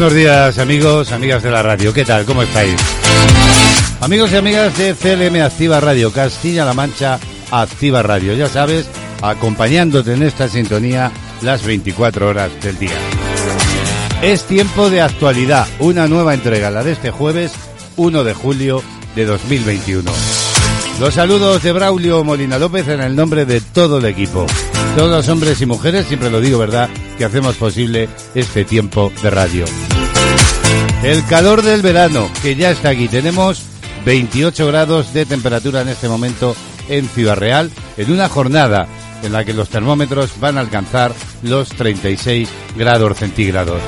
Buenos días amigos, amigas de la radio, ¿qué tal? ¿Cómo estáis? Amigos y amigas de CLM Activa Radio, Castilla-La Mancha Activa Radio, ya sabes, acompañándote en esta sintonía las 24 horas del día. Es tiempo de actualidad, una nueva entrega, la de este jueves 1 de julio de 2021. Los saludos de Braulio Molina López en el nombre de todo el equipo. Todos los hombres y mujeres, siempre lo digo, ¿verdad?, que hacemos posible este tiempo de radio. El calor del verano, que ya está aquí. Tenemos 28 grados de temperatura en este momento en Ciudad Real, en una jornada en la que los termómetros van a alcanzar los 36 grados centígrados.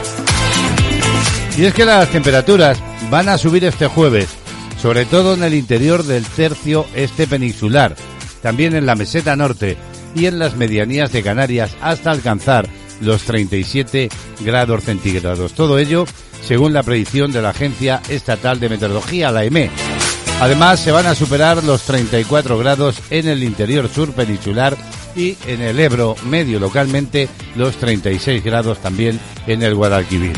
Y es que las temperaturas van a subir este jueves, sobre todo en el interior del tercio este peninsular, también en la meseta norte y en las medianías de Canarias hasta alcanzar los 37 grados centígrados. Todo ello según la predicción de la Agencia Estatal de Meteorología, la EME. Además, se van a superar los 34 grados en el interior sur peninsular y en el Ebro medio localmente los 36 grados también en el Guadalquivir.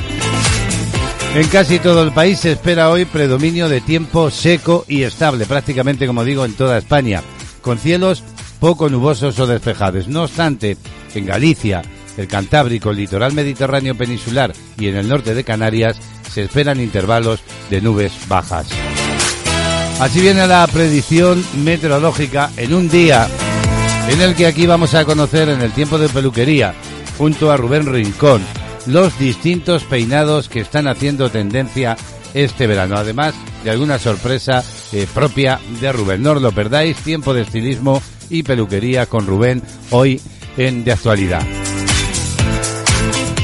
En casi todo el país se espera hoy predominio de tiempo seco y estable, prácticamente como digo en toda España, con cielos poco nubosos o despejados. No obstante, en Galicia, el Cantábrico, el litoral mediterráneo peninsular y en el norte de Canarias se esperan intervalos de nubes bajas. Así viene la predicción meteorológica en un día en el que aquí vamos a conocer en el tiempo de peluquería, junto a Rubén Rincón, los distintos peinados que están haciendo tendencia este verano, además de alguna sorpresa eh, propia de Rubén. No os lo perdáis, tiempo de estilismo y peluquería con Rubén hoy en De Actualidad.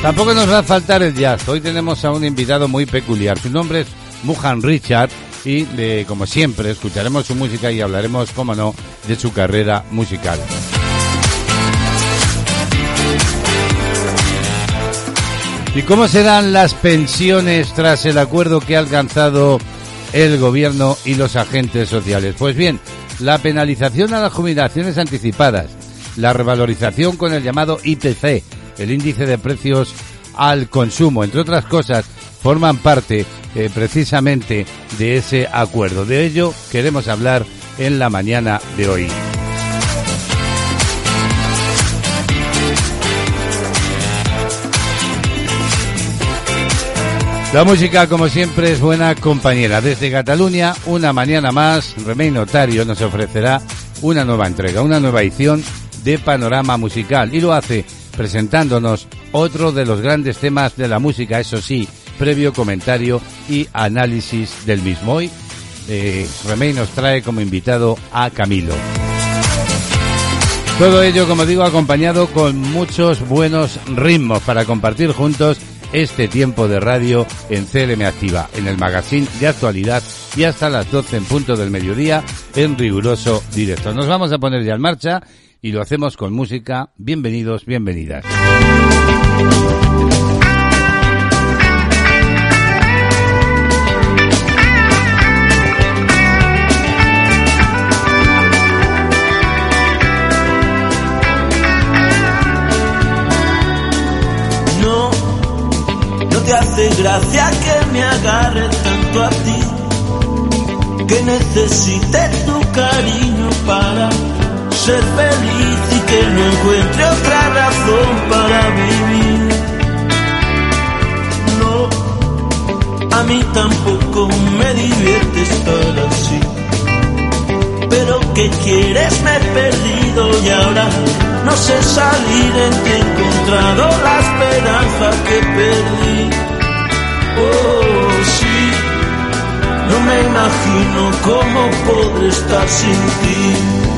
Tampoco nos va a faltar el jazz. Hoy tenemos a un invitado muy peculiar. Su nombre es Muhan Richard y, de, como siempre, escucharemos su música y hablaremos, como no, de su carrera musical. ¿Y cómo serán las pensiones tras el acuerdo que ha alcanzado el gobierno y los agentes sociales? Pues bien, la penalización a las jubilaciones anticipadas, la revalorización con el llamado IPC, el índice de precios al consumo, entre otras cosas, forman parte eh, precisamente de ese acuerdo. De ello queremos hablar en la mañana de hoy. La música, como siempre, es buena compañera. Desde Cataluña, una mañana más, Remey Notario nos ofrecerá una nueva entrega, una nueva edición de Panorama Musical. Y lo hace presentándonos otro de los grandes temas de la música, eso sí, previo comentario y análisis del mismo. Hoy, eh, Remey nos trae como invitado a Camilo. Todo ello, como digo, acompañado con muchos buenos ritmos para compartir juntos este tiempo de radio en CLM Activa, en el magazine de actualidad y hasta las 12 en punto del mediodía en riguroso directo. Nos vamos a poner ya en marcha y lo hacemos con música. Bienvenidos, bienvenidas. No, no te hace gracia que me agarre tanto a ti, que necesite tu cariño para ser feliz y que no encuentre otra razón para vivir. No, a mí tampoco me divierte estar así. Pero ¿qué quieres? Me he perdido y ahora no sé salir en que he encontrado la esperanza que perdí. Oh, sí, no me imagino cómo podré estar sin ti.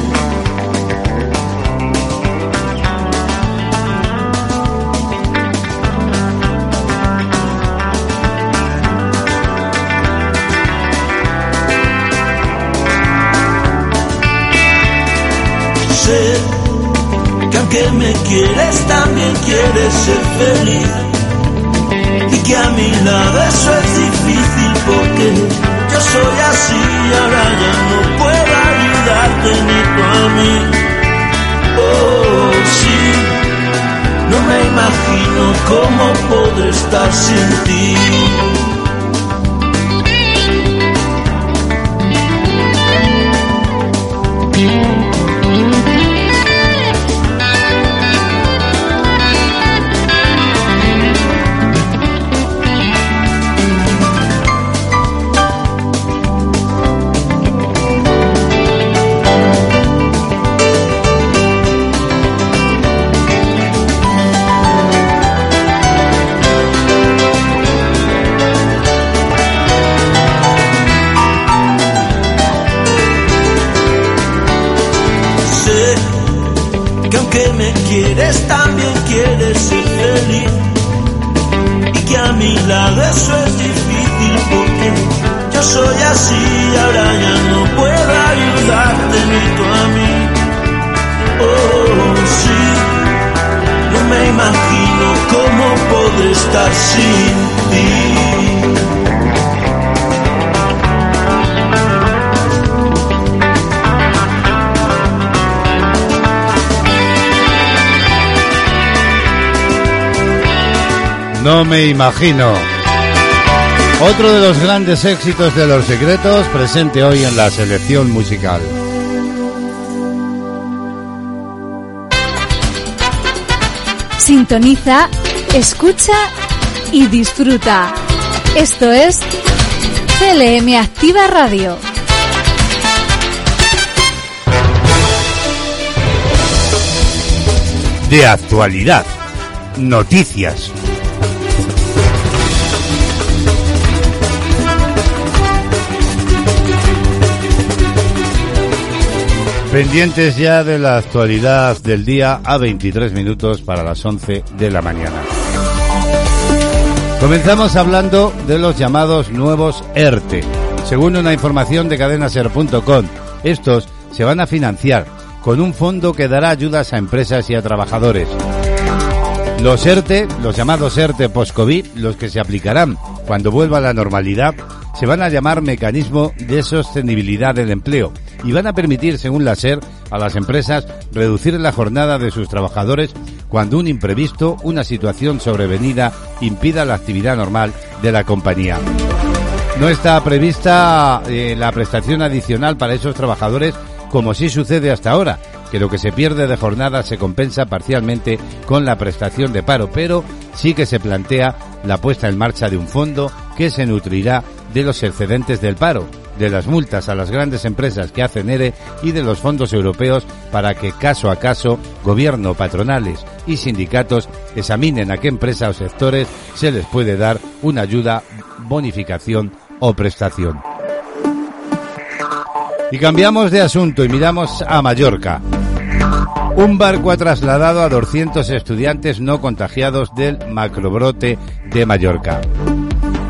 Que aunque me quieres también quieres ser feliz y que a mi lado eso es difícil porque yo soy así y ahora ya no puedo ayudarte ni tú a mí. Oh, sí, no me imagino cómo podré estar sin ti. No me imagino. Otro de los grandes éxitos de Los Secretos presente hoy en la selección musical. Sintoniza, escucha y disfruta. Esto es CLM Activa Radio. De actualidad, noticias Pendientes ya de la actualidad del día a 23 minutos para las 11 de la mañana. Comenzamos hablando de los llamados nuevos ERTE. Según una información de cadenaser.com, estos se van a financiar con un fondo que dará ayudas a empresas y a trabajadores. Los ERTE, los llamados ERTE post-COVID, los que se aplicarán cuando vuelva a la normalidad, se van a llamar Mecanismo de Sostenibilidad del Empleo y van a permitir, según la SER, a las empresas reducir la jornada de sus trabajadores cuando un imprevisto, una situación sobrevenida, impida la actividad normal de la compañía. No está prevista eh, la prestación adicional para esos trabajadores como sí sucede hasta ahora, que lo que se pierde de jornada se compensa parcialmente con la prestación de paro, pero sí que se plantea la puesta en marcha de un fondo que se nutrirá de los excedentes del paro, de las multas a las grandes empresas que hacen ERE y de los fondos europeos para que caso a caso gobierno, patronales y sindicatos examinen a qué empresa o sectores se les puede dar una ayuda, bonificación o prestación. Y cambiamos de asunto y miramos a Mallorca. Un barco ha trasladado a 200 estudiantes no contagiados del macrobrote de Mallorca.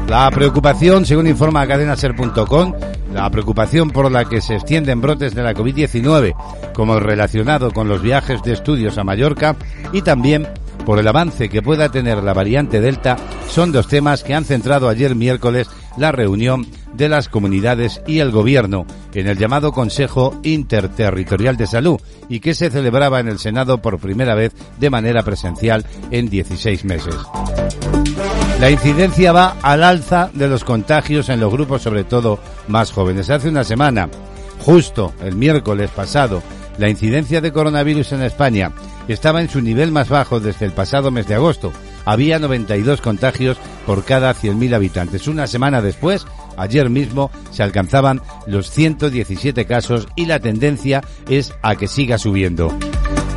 La preocupación, según informa cadenaser.com, la preocupación por la que se extienden brotes de la COVID-19, como relacionado con los viajes de estudios a Mallorca y también por el avance que pueda tener la variante Delta, son dos temas que han centrado ayer miércoles la reunión de las comunidades y el gobierno en el llamado Consejo Interterritorial de Salud y que se celebraba en el Senado por primera vez de manera presencial en 16 meses. La incidencia va al alza de los contagios en los grupos, sobre todo más jóvenes. Hace una semana, justo el miércoles pasado, la incidencia de coronavirus en España estaba en su nivel más bajo desde el pasado mes de agosto. Había 92 contagios por cada 100.000 habitantes. Una semana después, ayer mismo, se alcanzaban los 117 casos y la tendencia es a que siga subiendo.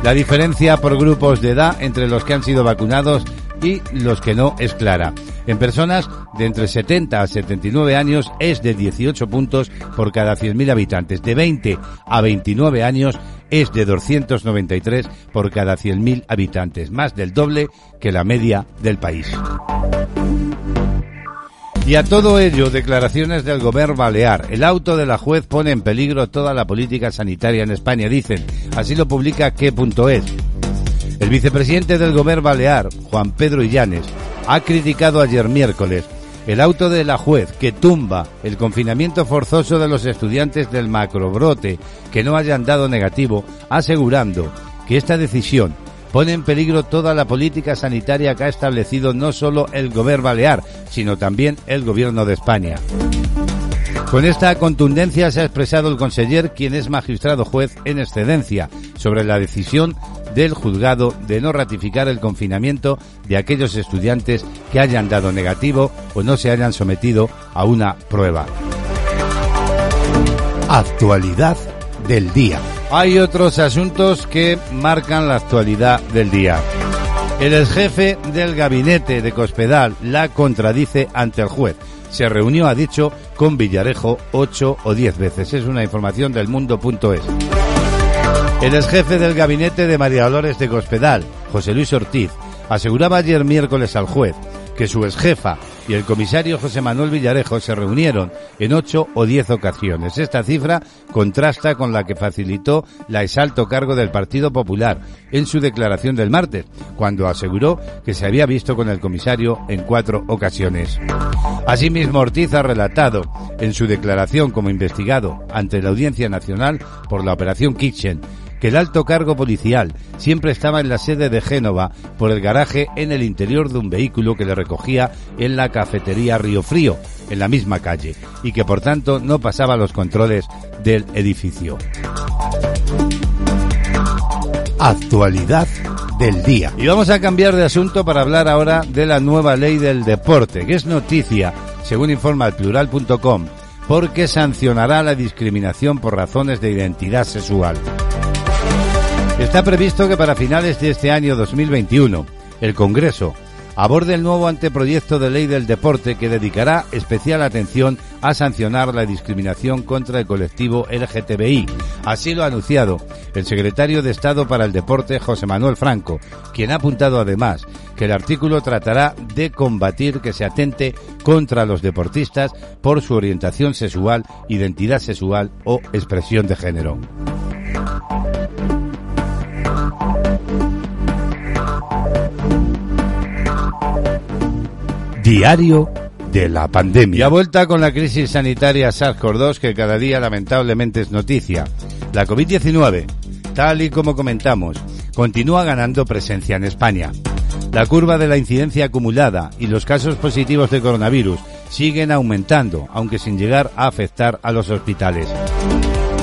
La diferencia por grupos de edad entre los que han sido vacunados y los que no es clara. En personas de entre 70 a 79 años es de 18 puntos por cada 100.000 habitantes. De 20 a 29 años es de 293 por cada 100.000 habitantes, más del doble que la media del país. Y a todo ello, declaraciones del gobierno balear. El auto de la juez pone en peligro toda la política sanitaria en España, dicen. Así lo publica qué.es. El vicepresidente del gobierno balear, Juan Pedro Illanes, ha criticado ayer miércoles el auto de la juez que tumba el confinamiento forzoso de los estudiantes del macrobrote que no hayan dado negativo, asegurando que esta decisión pone en peligro toda la política sanitaria que ha establecido no solo el gobierno balear, sino también el gobierno de España. Con esta contundencia se ha expresado el conseller, quien es magistrado juez en excedencia, sobre la decisión del juzgado de no ratificar el confinamiento de aquellos estudiantes que hayan dado negativo o no se hayan sometido a una prueba. Actualidad del día. Hay otros asuntos que marcan la actualidad del día. El ex jefe del gabinete de Cospedal la contradice ante el juez. Se reunió, ha dicho, con Villarejo ocho o diez veces. Es una información del mundo.es. El ex jefe del gabinete de María Dolores de Cospedal, José Luis Ortiz, aseguraba ayer miércoles al juez que su ex jefa y el comisario José Manuel Villarejo se reunieron en ocho o diez ocasiones. Esta cifra contrasta con la que facilitó la exalto cargo del Partido Popular en su declaración del martes, cuando aseguró que se había visto con el comisario en cuatro ocasiones. Asimismo, Ortiz ha relatado en su declaración como investigado ante la Audiencia Nacional por la Operación Kitchen que el alto cargo policial siempre estaba en la sede de Génova por el garaje en el interior de un vehículo que le recogía en la cafetería Río Frío, en la misma calle, y que por tanto no pasaba los controles del edificio. Actualidad del día. Y vamos a cambiar de asunto para hablar ahora de la nueva ley del deporte, que es noticia, según informa el plural.com, porque sancionará la discriminación por razones de identidad sexual. Está previsto que para finales de este año 2021 el Congreso aborde el nuevo anteproyecto de ley del deporte que dedicará especial atención a sancionar la discriminación contra el colectivo LGTBI. Así lo ha anunciado el secretario de Estado para el Deporte, José Manuel Franco, quien ha apuntado además que el artículo tratará de combatir que se atente contra los deportistas por su orientación sexual, identidad sexual o expresión de género. Diario de la pandemia. Y a vuelta con la crisis sanitaria SARS-CoV-2 que cada día lamentablemente es noticia. La COVID-19, tal y como comentamos, continúa ganando presencia en España. La curva de la incidencia acumulada y los casos positivos de coronavirus siguen aumentando, aunque sin llegar a afectar a los hospitales.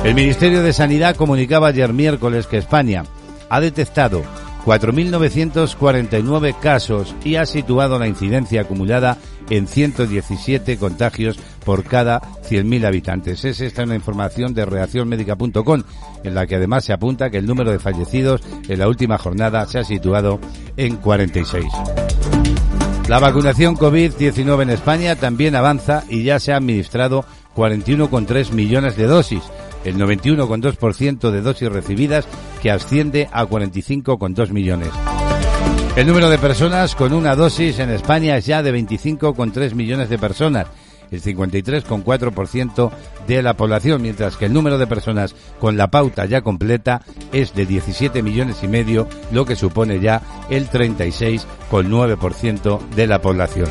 El Ministerio de Sanidad comunicaba ayer miércoles que España ha detectado 4.949 casos y ha situado la incidencia acumulada en 117 contagios por cada 100.000 habitantes. Es esta una información de reaccionmedica.com, en la que además se apunta que el número de fallecidos en la última jornada se ha situado en 46. La vacunación COVID-19 en España también avanza y ya se ha administrado 41,3 millones de dosis el 91,2% de dosis recibidas, que asciende a 45,2 millones. El número de personas con una dosis en España es ya de 25,3 millones de personas, el 53,4% de la población, mientras que el número de personas con la pauta ya completa es de 17 millones y medio, lo que supone ya el 36,9% de la población.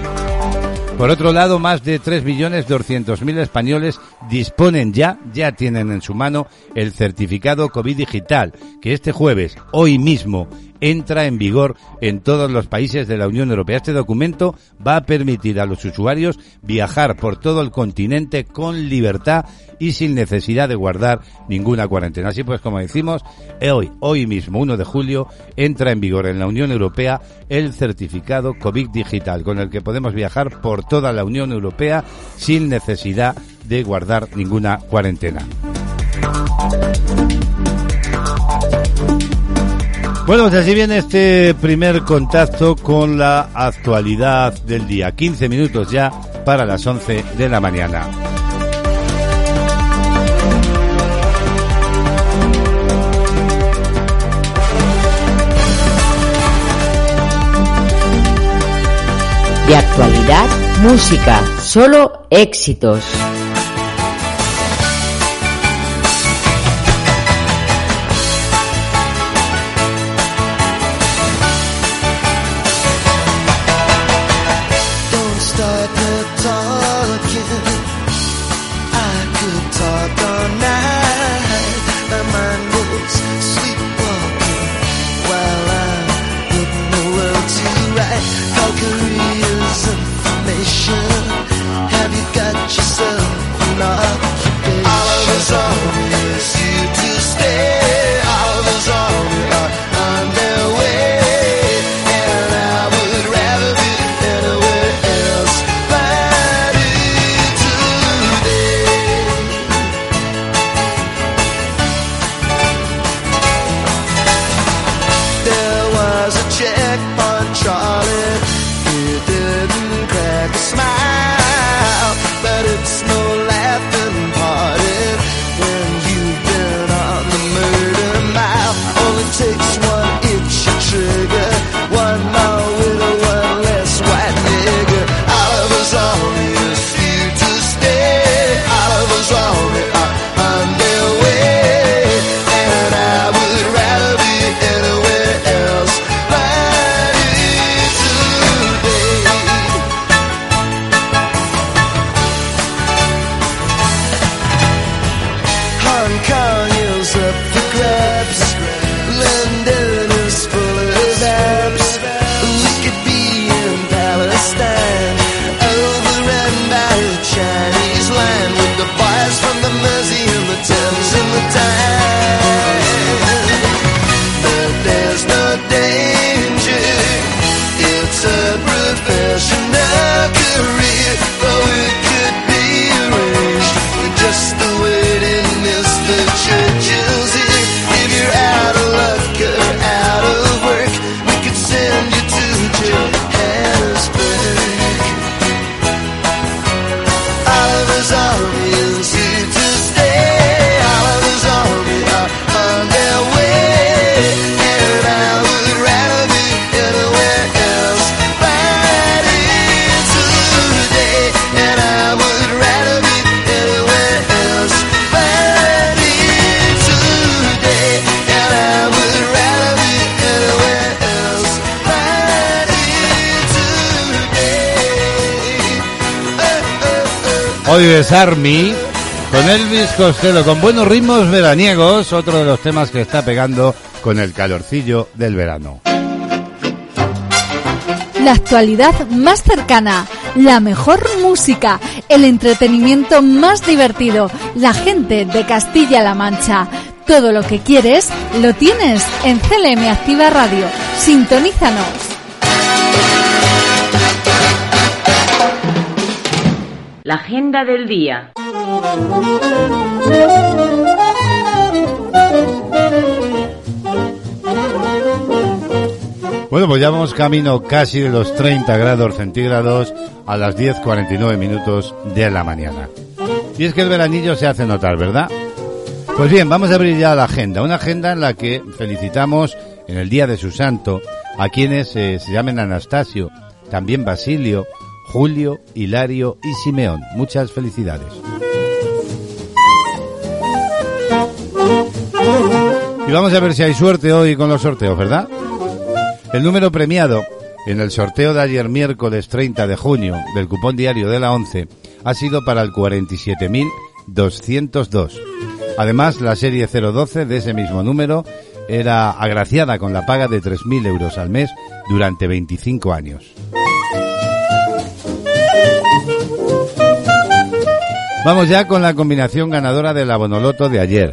Por otro lado, más de 3.200.000 españoles disponen ya, ya tienen en su mano el certificado COVID digital, que este jueves, hoy mismo, entra en vigor en todos los países de la Unión Europea. Este documento va a permitir a los usuarios viajar por todo el continente con libertad y sin necesidad de guardar ninguna cuarentena. Así pues, como decimos, hoy, hoy mismo, 1 de julio, entra en vigor en la Unión Europea el certificado COVID digital, con el que podemos viajar por toda la Unión Europea sin necesidad de guardar ninguna cuarentena. Bueno, pues así viene este primer contacto con la actualidad del día. 15 minutos ya para las 11 de la mañana. De actualidad, música, solo éxitos. Oh, oh, oh. Hoy es Army con Elvis Costello, con buenos ritmos veraniegos, otro de los temas que está pegando con el calorcillo del verano. La actualidad más cercana, la mejor música, el entretenimiento más divertido, la gente de Castilla-La Mancha. Todo lo que quieres lo tienes en CLM Activa Radio. Sintonízanos. La agenda del día. Bueno, pues ya vamos camino casi de los 30 grados centígrados a las 10.49 minutos de la mañana. Y es que el veranillo se hace notar, ¿verdad? Pues bien, vamos a abrir ya la agenda. Una agenda en la que felicitamos en el día de su santo a quienes eh, se llamen Anastasio, también Basilio, Julio, Hilario y Simeón. Muchas felicidades. Y vamos a ver si hay suerte hoy con los sorteos, ¿verdad? El número premiado en el sorteo de ayer miércoles 30 de junio del cupón diario de la 11 ha sido para el 47.202. Además, la serie 012 de ese mismo número era agraciada con la paga de 3.000 euros al mes durante 25 años. Vamos ya con la combinación ganadora de la Bonoloto de ayer.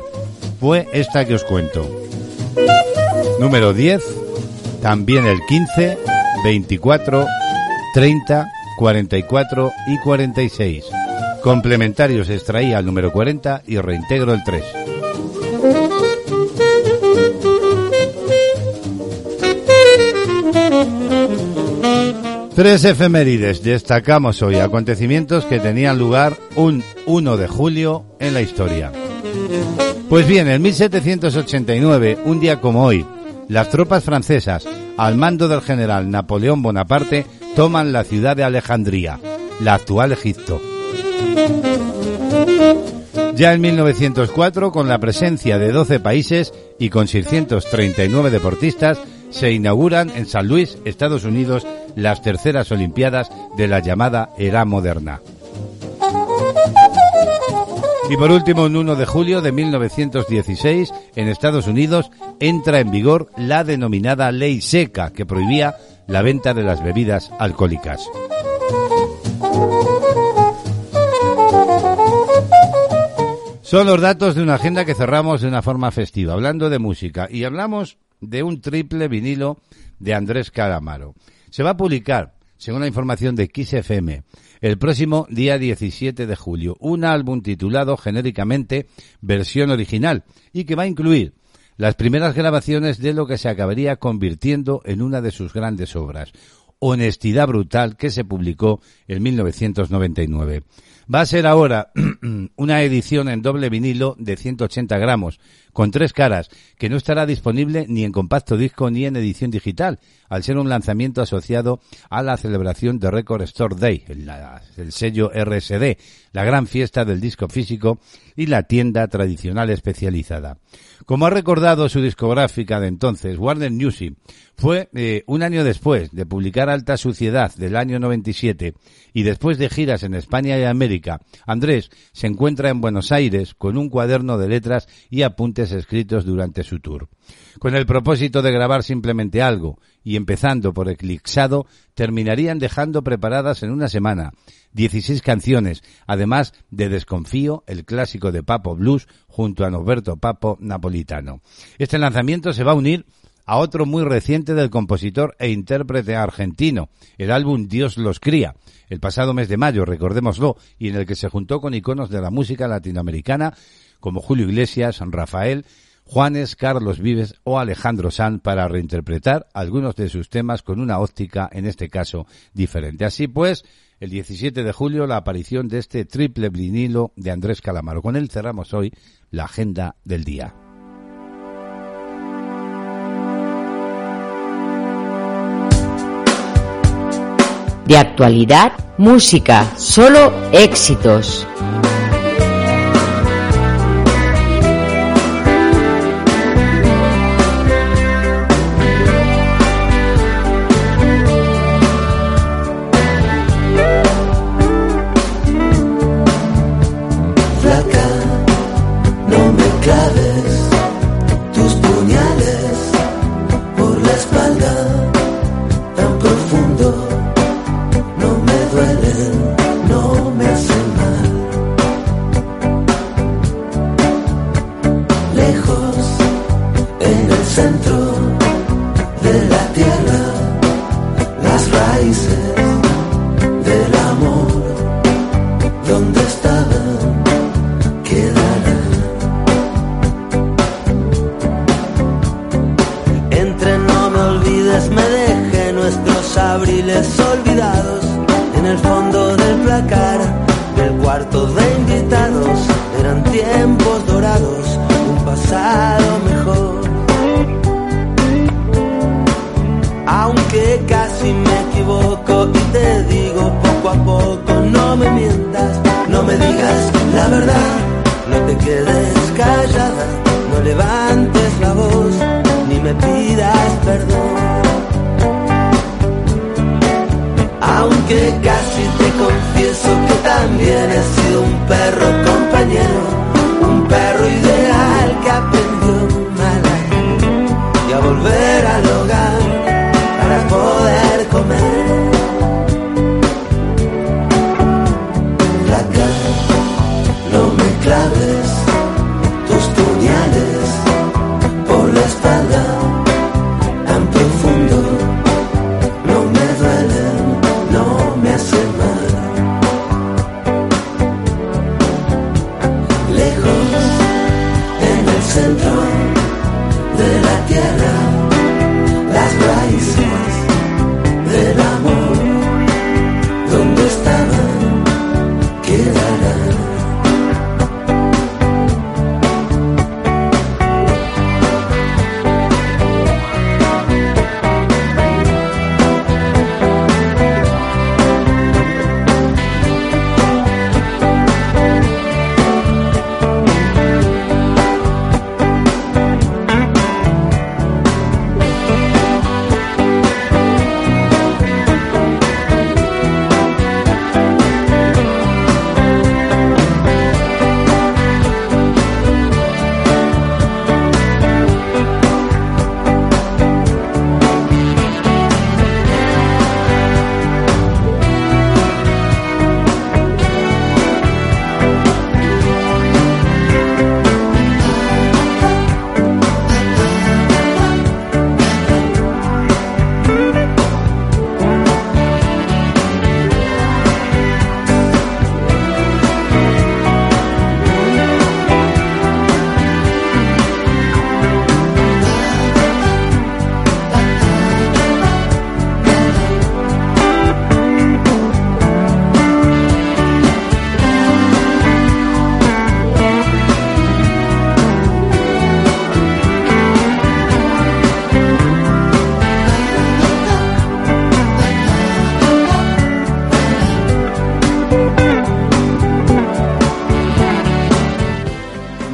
Fue esta que os cuento. Número 10, también el 15, 24, 30, 44 y 46. Complementarios extraía el número 40 y reintegro el 3. Tres efemérides destacamos hoy, acontecimientos que tenían lugar un 1 de julio en la historia. Pues bien, en 1789, un día como hoy, las tropas francesas, al mando del general Napoleón Bonaparte, toman la ciudad de Alejandría, la actual Egipto. Ya en 1904, con la presencia de 12 países y con 639 deportistas, se inauguran en San Luis, Estados Unidos, las terceras Olimpiadas de la llamada Era Moderna. Y por último, en 1 de julio de 1916, en Estados Unidos, entra en vigor la denominada Ley Seca, que prohibía la venta de las bebidas alcohólicas. Son los datos de una agenda que cerramos de una forma festiva, hablando de música. Y hablamos de un triple vinilo de Andrés Calamaro. Se va a publicar, según la información de XFM, el próximo día 17 de julio, un álbum titulado genéricamente Versión Original y que va a incluir las primeras grabaciones de lo que se acabaría convirtiendo en una de sus grandes obras, Honestidad Brutal, que se publicó en 1999. Va a ser ahora una edición en doble vinilo de 180 gramos, con tres caras, que no estará disponible ni en compacto disco ni en edición digital, al ser un lanzamiento asociado a la celebración de Record Store Day, el, el sello RSD, la gran fiesta del disco físico y la tienda tradicional especializada. Como ha recordado su discográfica de entonces, Warner Music, fue eh, un año después de publicar Alta Suciedad del año 97 y después de giras en España y América, Andrés se encuentra en Buenos Aires con un cuaderno de letras y apuntes escritos durante su tour. Con el propósito de grabar simplemente algo y empezando por Eclipsado, terminarían dejando preparadas en una semana 16 canciones, además de Desconfío, el clásico de Papo Blues, junto a Norberto Papo Napolitano. Este lanzamiento se va a unir a otro muy reciente del compositor e intérprete argentino, el álbum Dios los cría, el pasado mes de mayo, recordémoslo, y en el que se juntó con iconos de la música latinoamericana como Julio Iglesias, Rafael, Juanes, Carlos Vives o Alejandro San para reinterpretar algunos de sus temas con una óptica, en este caso, diferente. Así pues, el 17 de julio, la aparición de este triple vinilo de Andrés Calamaro. Con él cerramos hoy la agenda del día. De actualidad, música, solo éxitos.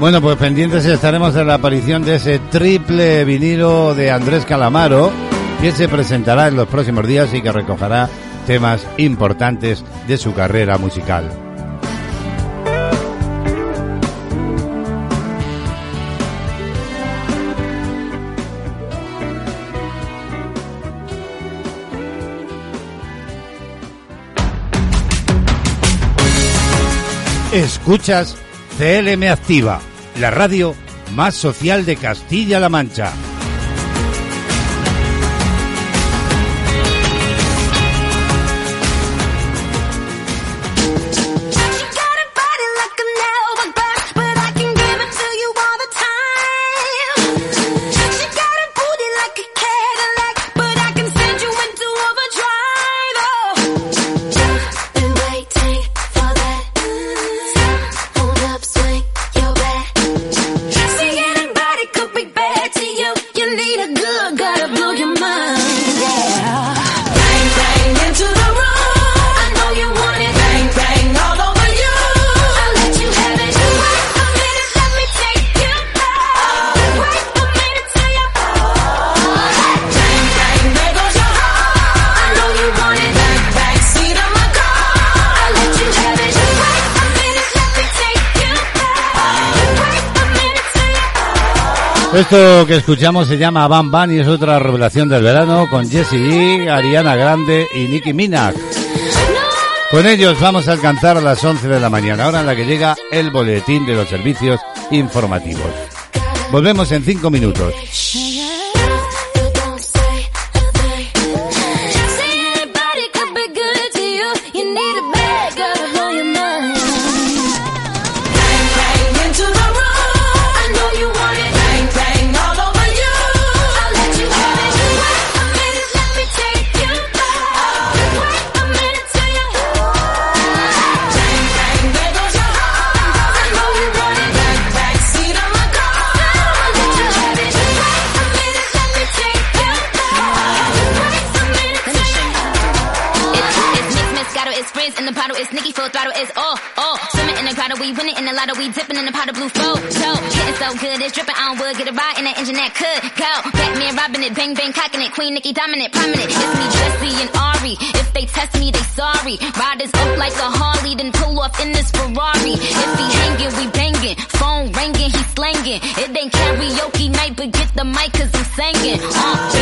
Bueno, pues pendientes estaremos de la aparición de ese triple vinilo de Andrés Calamaro, que se presentará en los próximos días y que recogerá temas importantes de su carrera musical. Escuchas CLM Activa, la radio más social de Castilla-La Mancha. Esto que escuchamos se llama Bam Bam y es otra revelación del verano con Jessie G, Ariana Grande y Nicki Minaj. Con ellos vamos a alcanzar a las 11 de la mañana, hora en la que llega el boletín de los servicios informativos. Volvemos en 5 minutos. That could go. Batman robbing it, bang bang cocking it. Queen Nikki dominant, prominent. It's me, Jesse and Ari. If they test me, they sorry. Riders up like a Harley, then pull off in this Ferrari. If he hanging, we banging. Phone ringing, he slanging. It ain't karaoke night, but get the mic cause I'm singing. Uh,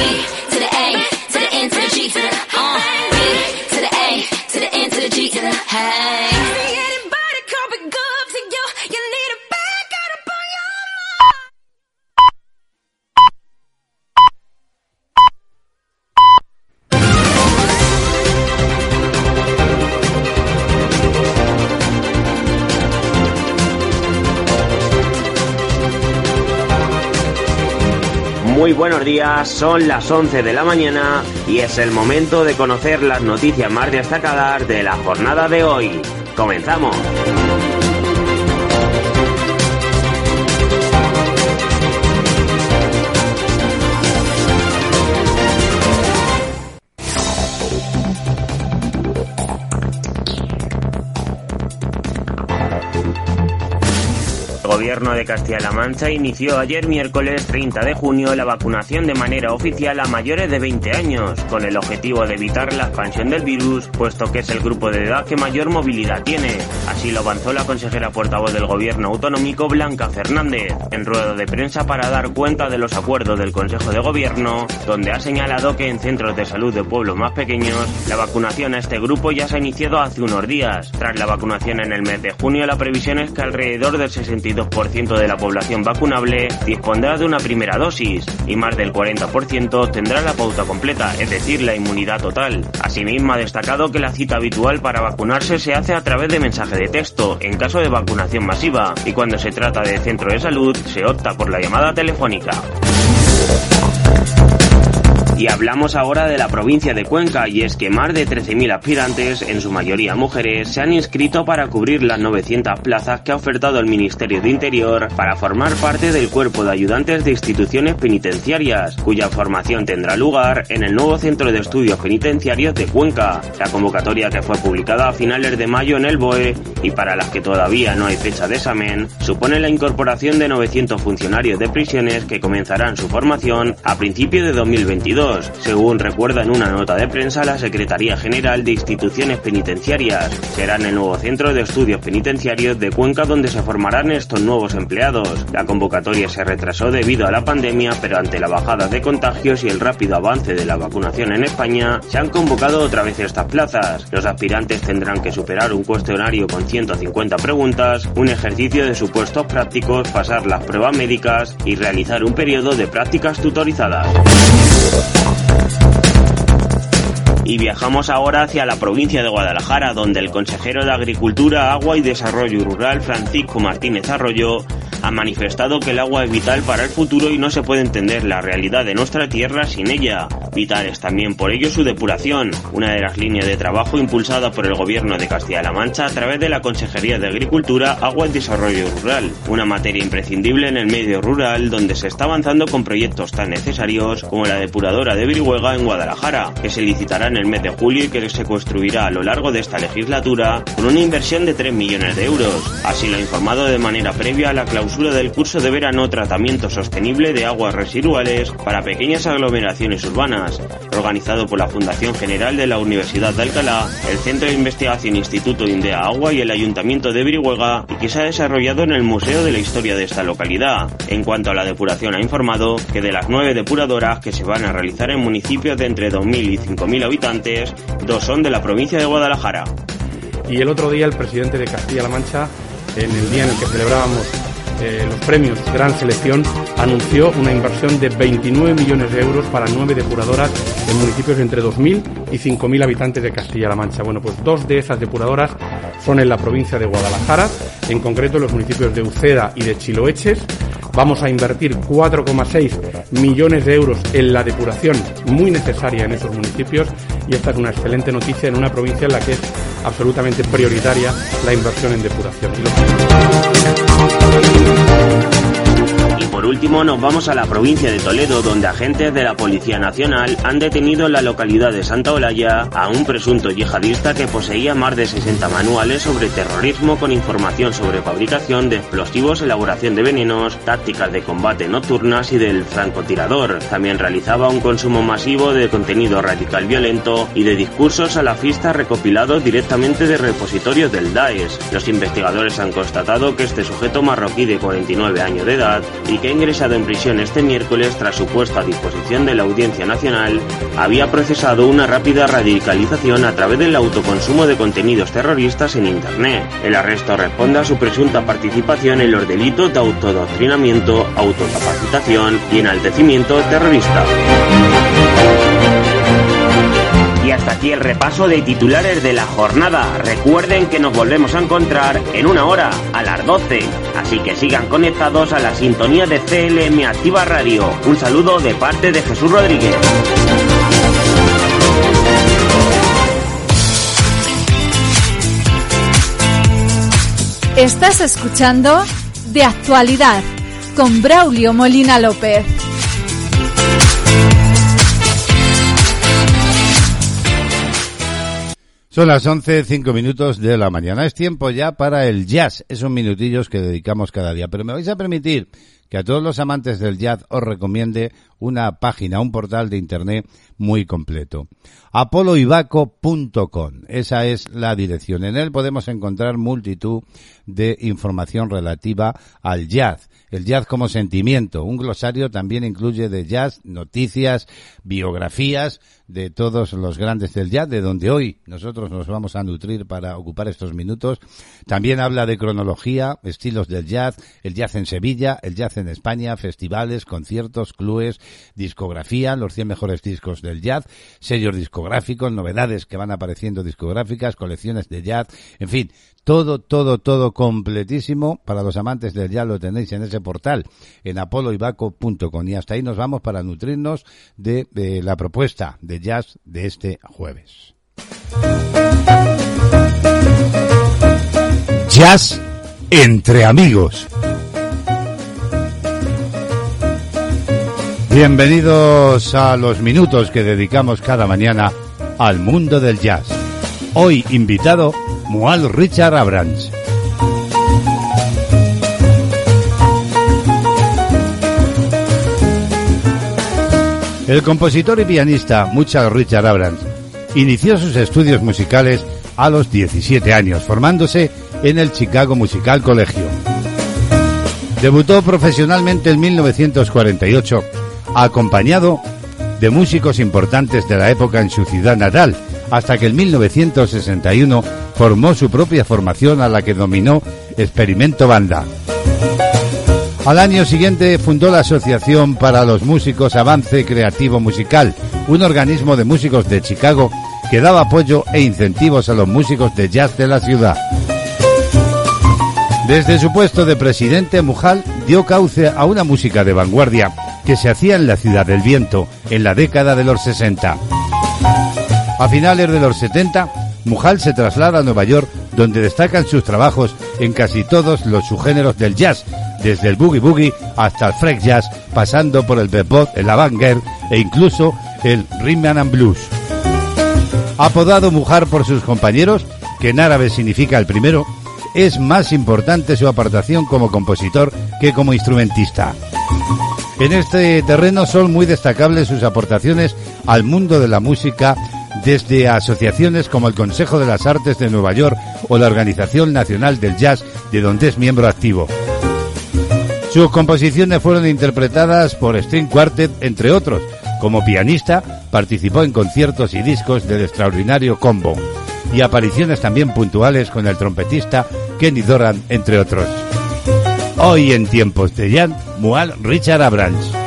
son las 11 de la mañana y es el momento de conocer las noticias más destacadas de la jornada de hoy. Comenzamos. Gobierno de Castilla-La Mancha inició ayer miércoles 30 de junio la vacunación de manera oficial a mayores de 20 años, con el objetivo de evitar la expansión del virus, puesto que es el grupo de edad que mayor movilidad tiene. Así lo avanzó la consejera portavoz del Gobierno autonómico Blanca Fernández, en rueda de prensa para dar cuenta de los acuerdos del Consejo de Gobierno, donde ha señalado que en centros de salud de pueblos más pequeños, la vacunación a este grupo ya se ha iniciado hace unos días. Tras la vacunación en el mes de junio, la previsión es que alrededor del 62% de la población vacunable dispondrá de una primera dosis y más del 40% tendrá la pauta completa, es decir, la inmunidad total. Asimismo, ha destacado que la cita habitual para vacunarse se hace a través de mensaje de texto en caso de vacunación masiva y cuando se trata de centro de salud se opta por la llamada telefónica. Y hablamos ahora de la provincia de Cuenca y es que más de 13.000 aspirantes, en su mayoría mujeres, se han inscrito para cubrir las 900 plazas que ha ofertado el Ministerio de Interior para formar parte del cuerpo de ayudantes de instituciones penitenciarias, cuya formación tendrá lugar en el nuevo Centro de Estudios Penitenciarios de Cuenca. La convocatoria que fue publicada a finales de mayo en el BOE y para las que todavía no hay fecha de examen, supone la incorporación de 900 funcionarios de prisiones que comenzarán su formación a principios de 2022 según recuerda en una nota de prensa la Secretaría General de Instituciones Penitenciarias. Será en el nuevo Centro de Estudios Penitenciarios de Cuenca donde se formarán estos nuevos empleados. La convocatoria se retrasó debido a la pandemia, pero ante la bajada de contagios y el rápido avance de la vacunación en España, se han convocado otra vez estas plazas. Los aspirantes tendrán que superar un cuestionario con 150 preguntas, un ejercicio de supuestos prácticos, pasar las pruebas médicas y realizar un periodo de prácticas tutorizadas. Thank you. Y viajamos ahora hacia la provincia de Guadalajara, donde el consejero de Agricultura, Agua y Desarrollo Rural, Francisco Martínez Arroyo, ha manifestado que el agua es vital para el futuro y no se puede entender la realidad de nuestra tierra sin ella. Vital es también por ello su depuración, una de las líneas de trabajo impulsada por el gobierno de Castilla-La Mancha a través de la Consejería de Agricultura, Agua y Desarrollo Rural, una materia imprescindible en el medio rural donde se está avanzando con proyectos tan necesarios como la depuradora de Brihuega en Guadalajara, que se licitará en el mes de julio y que se construirá a lo largo de esta legislatura con una inversión de 3 millones de euros. Así lo ha informado de manera previa a la clausura del curso de verano Tratamiento Sostenible de Aguas Residuales para Pequeñas Aglomeraciones Urbanas, organizado por la Fundación General de la Universidad de Alcalá, el Centro de Investigación Instituto Indea Agua y el Ayuntamiento de Brihuega y que se ha desarrollado en el Museo de la Historia de esta localidad. En cuanto a la depuración ha informado que de las nueve depuradoras que se van a realizar en municipios de entre 2.000 y 5.000 habitantes, dos son de la provincia de Guadalajara. Y el otro día el presidente de Castilla-La Mancha, en el día en el que celebrábamos eh, los premios Gran Selección, anunció una inversión de 29 millones de euros para nueve depuradoras en municipios entre 2.000 y 5.000 habitantes de Castilla-La Mancha. Bueno, pues dos de esas depuradoras son en la provincia de Guadalajara, en concreto en los municipios de Uceda y de Chiloeches. Vamos a invertir 4,6 millones de euros en la depuración muy necesaria en esos municipios y esta es una excelente noticia en una provincia en la que es absolutamente prioritaria la inversión en depuración. Por último nos vamos a la provincia de Toledo, donde agentes de la Policía Nacional han detenido en la localidad de Santa Olalla a un presunto yihadista que poseía más de 60 manuales sobre terrorismo con información sobre fabricación de explosivos, elaboración de venenos, tácticas de combate nocturnas y del francotirador. También realizaba un consumo masivo de contenido radical violento y de discursos salafistas recopilados directamente de repositorios del Daesh. Los investigadores han constatado que este sujeto marroquí de 49 años de edad y que ingresado en prisión este miércoles tras su puesta a disposición de la Audiencia Nacional, había procesado una rápida radicalización a través del autoconsumo de contenidos terroristas en Internet. El arresto responde a su presunta participación en los delitos de autodoctrinamiento, autocapacitación y enaltecimiento terrorista. Hasta aquí el repaso de titulares de la jornada. Recuerden que nos volvemos a encontrar en una hora, a las 12. Así que sigan conectados a la sintonía de CLM Activa Radio. Un saludo de parte de Jesús Rodríguez. Estás escuchando De Actualidad con Braulio Molina López. Son las 11, cinco minutos de la mañana. Es tiempo ya para el jazz. Esos minutillos que dedicamos cada día. Pero me vais a permitir que a todos los amantes del jazz os recomiende una página, un portal de internet muy completo. apoloibaco.com. Esa es la dirección. En él podemos encontrar multitud de información relativa al jazz. El jazz como sentimiento. Un glosario también incluye de jazz noticias, biografías de todos los grandes del jazz, de donde hoy nosotros nos vamos a nutrir para ocupar estos minutos. También habla de cronología, estilos del jazz, el jazz en Sevilla, el jazz en España, festivales, conciertos, clubes, discografía, los 100 mejores discos del jazz, sellos discográficos, novedades que van apareciendo discográficas, colecciones de jazz, en fin, todo, todo, todo completísimo para los amantes del jazz lo tenéis en ese portal, en apoloibaco.com. Y hasta ahí nos vamos para nutrirnos de, de la propuesta de jazz de este jueves. Jazz entre amigos. Bienvenidos a los minutos que dedicamos cada mañana al mundo del jazz. Hoy invitado Mual Richard Abrams. El compositor y pianista Muchal Richard Abrams inició sus estudios musicales a los 17 años, formándose en el Chicago Musical Collegio. Debutó profesionalmente en 1948, acompañado de músicos importantes de la época en su ciudad natal, hasta que en 1961 formó su propia formación a la que dominó Experimento Banda. Al año siguiente fundó la Asociación para los Músicos Avance Creativo Musical, un organismo de músicos de Chicago que daba apoyo e incentivos a los músicos de jazz de la ciudad. Desde su puesto de presidente, Mujal dio cauce a una música de vanguardia que se hacía en la Ciudad del Viento en la década de los 60. A finales de los 70, Mujal se traslada a Nueva York, donde destacan sus trabajos en casi todos los subgéneros del jazz, desde el boogie boogie hasta el freak jazz, pasando por el bebop, el avant e incluso el rhythm and blues. Apodado Mujar por sus compañeros, que en árabe significa el primero, es más importante su apartación como compositor que como instrumentista. En este terreno son muy destacables sus aportaciones al mundo de la música desde asociaciones como el Consejo de las Artes de Nueva York o la Organización Nacional del Jazz, de donde es miembro activo. Sus composiciones fueron interpretadas por String Quartet, entre otros. Como pianista, participó en conciertos y discos del extraordinario combo y apariciones también puntuales con el trompetista Kenny Doran, entre otros. Hoy en tiempos de Jan, Mual Richard Abrams.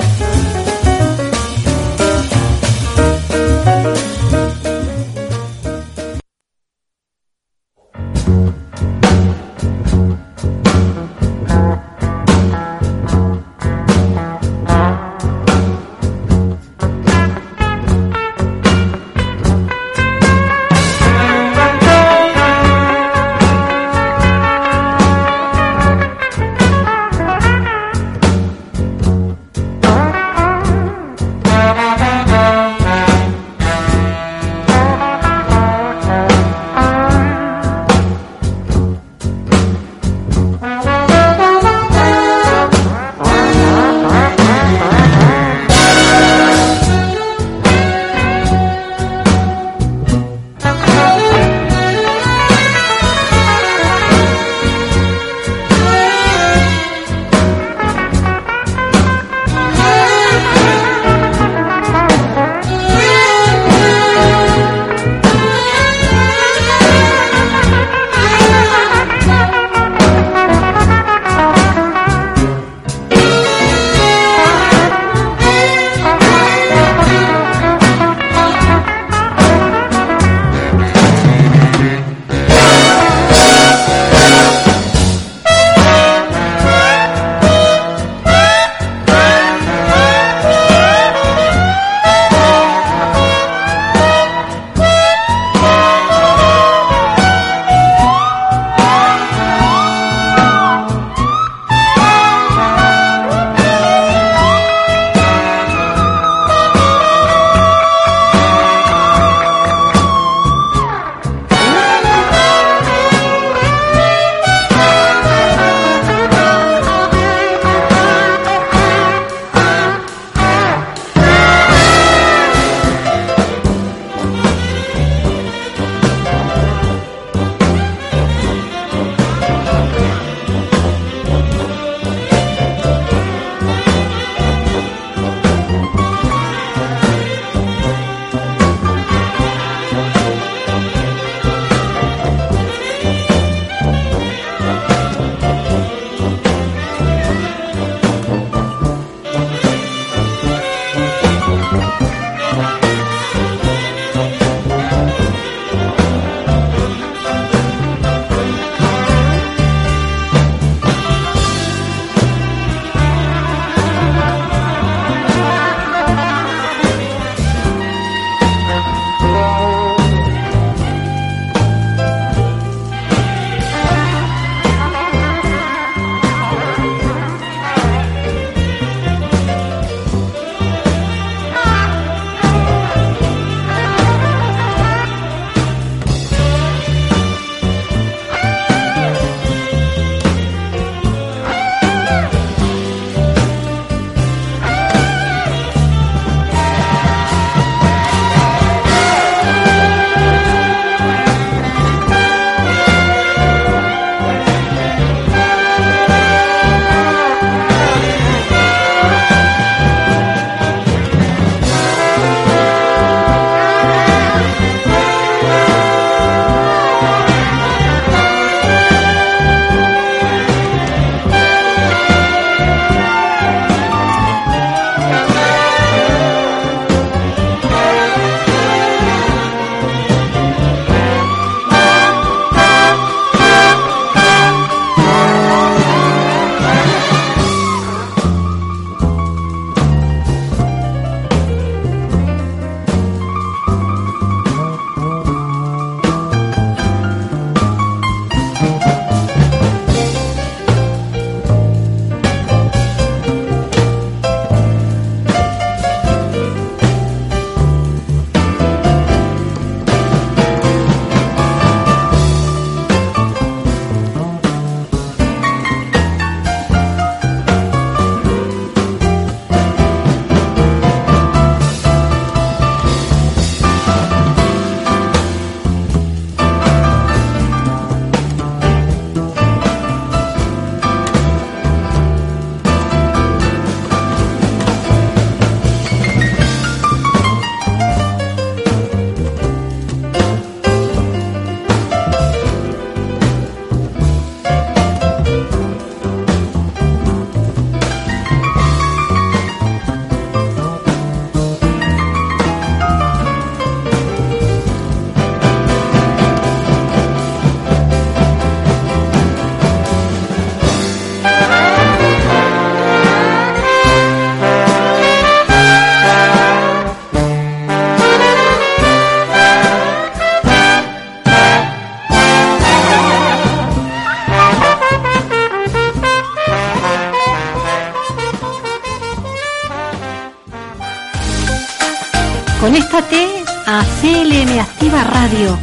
Radio,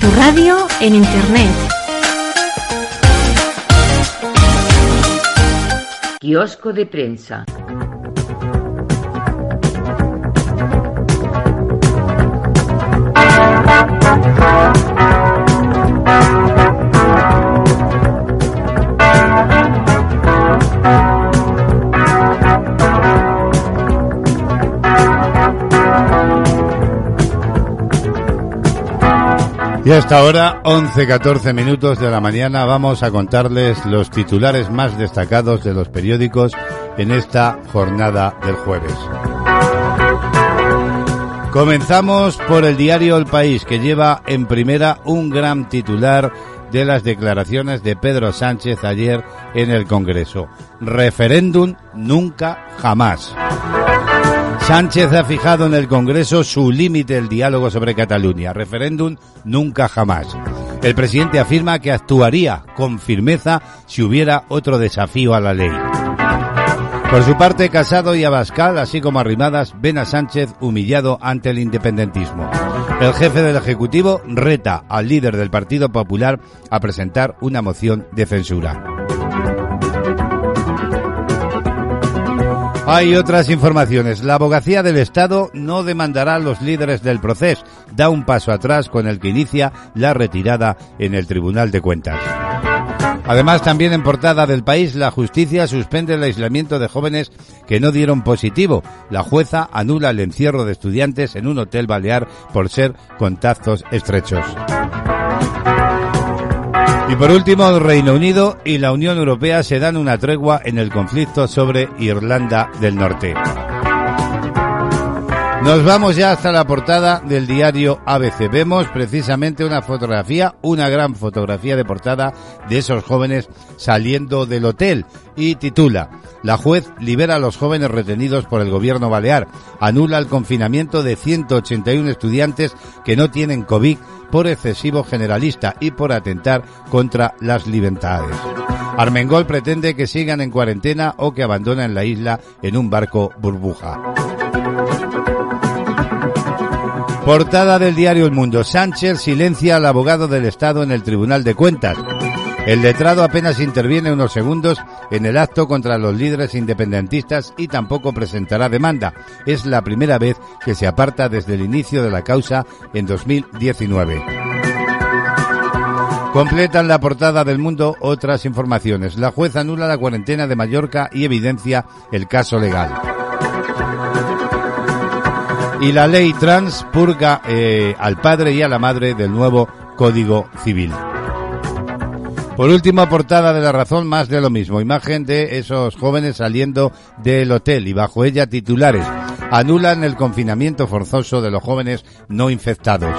tu radio en Internet. Kiosco de prensa. Y hasta ahora, 11-14 minutos de la mañana, vamos a contarles los titulares más destacados de los periódicos en esta jornada del jueves. Comenzamos por el diario El País, que lleva en primera un gran titular de las declaraciones de Pedro Sánchez ayer en el Congreso. Referéndum nunca jamás. Sánchez ha fijado en el Congreso su límite del diálogo sobre Cataluña. Referéndum nunca jamás. El presidente afirma que actuaría con firmeza si hubiera otro desafío a la ley. Por su parte, Casado y Abascal, así como Arrimadas, ven a Sánchez humillado ante el independentismo. El jefe del Ejecutivo reta al líder del Partido Popular a presentar una moción de censura. Hay otras informaciones. La abogacía del Estado no demandará a los líderes del proceso. Da un paso atrás con el que inicia la retirada en el Tribunal de Cuentas. Además, también en portada del país, la justicia suspende el aislamiento de jóvenes que no dieron positivo. La jueza anula el encierro de estudiantes en un hotel balear por ser contactos estrechos. Y por último, el Reino Unido y la Unión Europea se dan una tregua en el conflicto sobre Irlanda del Norte. Nos vamos ya hasta la portada del diario ABC. Vemos precisamente una fotografía, una gran fotografía de portada de esos jóvenes saliendo del hotel y titula La juez libera a los jóvenes retenidos por el gobierno balear, anula el confinamiento de 181 estudiantes que no tienen COVID por excesivo generalista y por atentar contra las libertades. Armengol pretende que sigan en cuarentena o que abandonen la isla en un barco burbuja. Portada del diario El Mundo. Sánchez silencia al abogado del Estado en el Tribunal de Cuentas. El letrado apenas interviene unos segundos en el acto contra los líderes independentistas y tampoco presentará demanda. Es la primera vez que se aparta desde el inicio de la causa en 2019. Completan la portada del mundo otras informaciones. La jueza anula la cuarentena de Mallorca y evidencia el caso legal. Y la ley trans purga eh, al padre y a la madre del nuevo Código Civil. Por último, portada de la razón, más de lo mismo. Imagen de esos jóvenes saliendo del hotel y bajo ella titulares. Anulan el confinamiento forzoso de los jóvenes no infectados.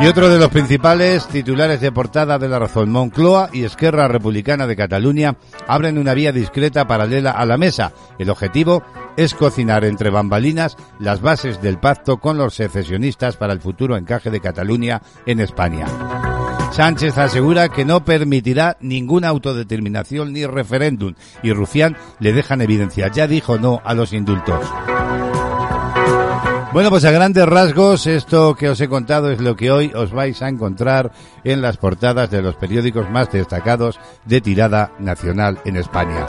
Y otro de los principales titulares de portada de la razón, Moncloa y Esquerra Republicana de Cataluña abren una vía discreta paralela a la mesa. El objetivo es cocinar entre bambalinas las bases del pacto con los secesionistas para el futuro encaje de Cataluña en España. Sánchez asegura que no permitirá ninguna autodeterminación ni referéndum y Rufián le deja en evidencia. Ya dijo no a los indultos. Bueno, pues a grandes rasgos, esto que os he contado es lo que hoy os vais a encontrar en las portadas de los periódicos más destacados de tirada nacional en España.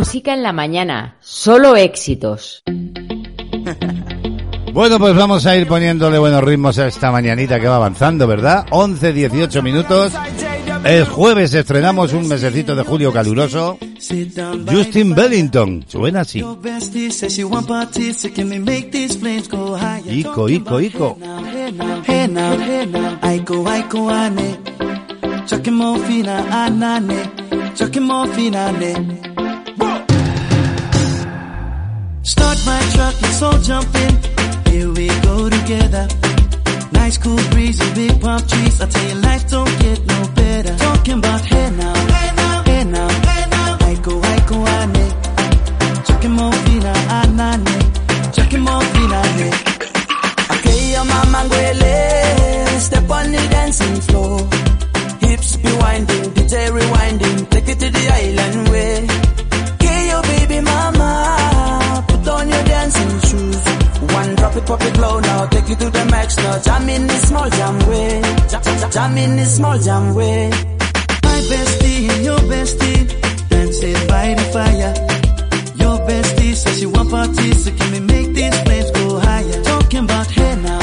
Música en la mañana, solo éxitos. Bueno, pues vamos a ir poniéndole buenos ritmos a esta mañanita que va avanzando, ¿verdad? 11, 18 minutos. Es jueves, estrenamos un mesecito de julio caluroso. Justin Bellington, suena así. Ico, ico, ico. Start my truck, let's all jump in. Here we go together. Nice cool breeze and big palm trees. I tell you, life don't get no better. Talking about hey now, hey now, hey now, hey now. I go, I go, I need. ane. more fina, anane. Chakimo fina, ne. Akeya mama ngwele. Step on the dancing floor. Hips be winding, DJ rewinding. Take it to the island way. Keyo baby mama dancing shoes. One drop it, pop it blow now, take you to the max now. Jam in this small jam way, jam, jam, jam in this small jam way. My bestie and your bestie dancing by the fire. Your bestie says she want parties, so can we make these flames go higher? Talking about hey now.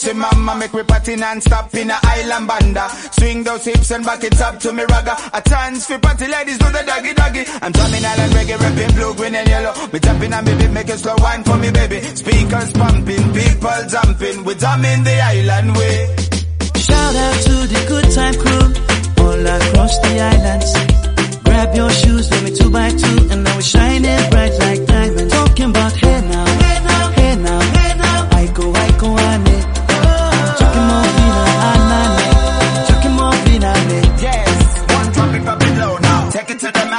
Hoochie mama Make me party non-stop in a island banda Swing those hips and back it up to me ragga A chance for party ladies do the doggy doggy I'm drumming island reggae, rapping blue, green and yellow Me tapping and baby, make it slow wine for me baby Speakers pumping, people jumping We drumming the island way Shout out to the good time crew all across the islands. Grab your shoes, let me two by two, and now we're shining bright like diamonds. Talking about hey now, hey now, hey now, hey now. I go, I go, ane. Chucking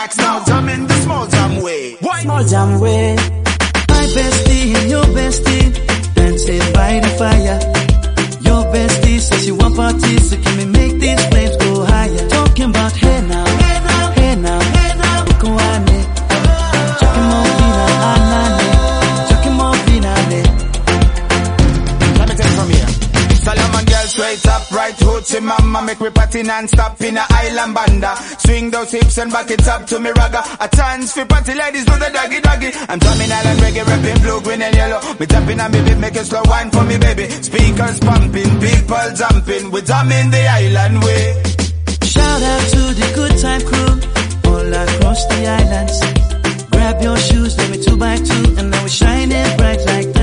Take it to the max now, drumming the small jam way Why Small jam way. My bestie and your bestie dancing by the fire. Your bestie says she want parties, so can we make these flames go higher? Talking about hey now, hey now, hey now, hey now. Go ane. Chucking eh. more vina, anane. Chucking more eh. vina, ne. Let me take it from here. Solomon girl straight up, right hoochie mama Make me party non-stop in a island banda Those hips and back it up to me ragga. A chance for party ladies do the doggy doggy. I'm drumming island reggae, rapping blue, green and yellow. Me tapping and me beat, make it slow wine for me baby. Speakers pumping, people jumping. We drumming the island way. Shout out to the good time crew all across the islands. Grab your shoes, let me two by two, and now we're shining bright like diamonds.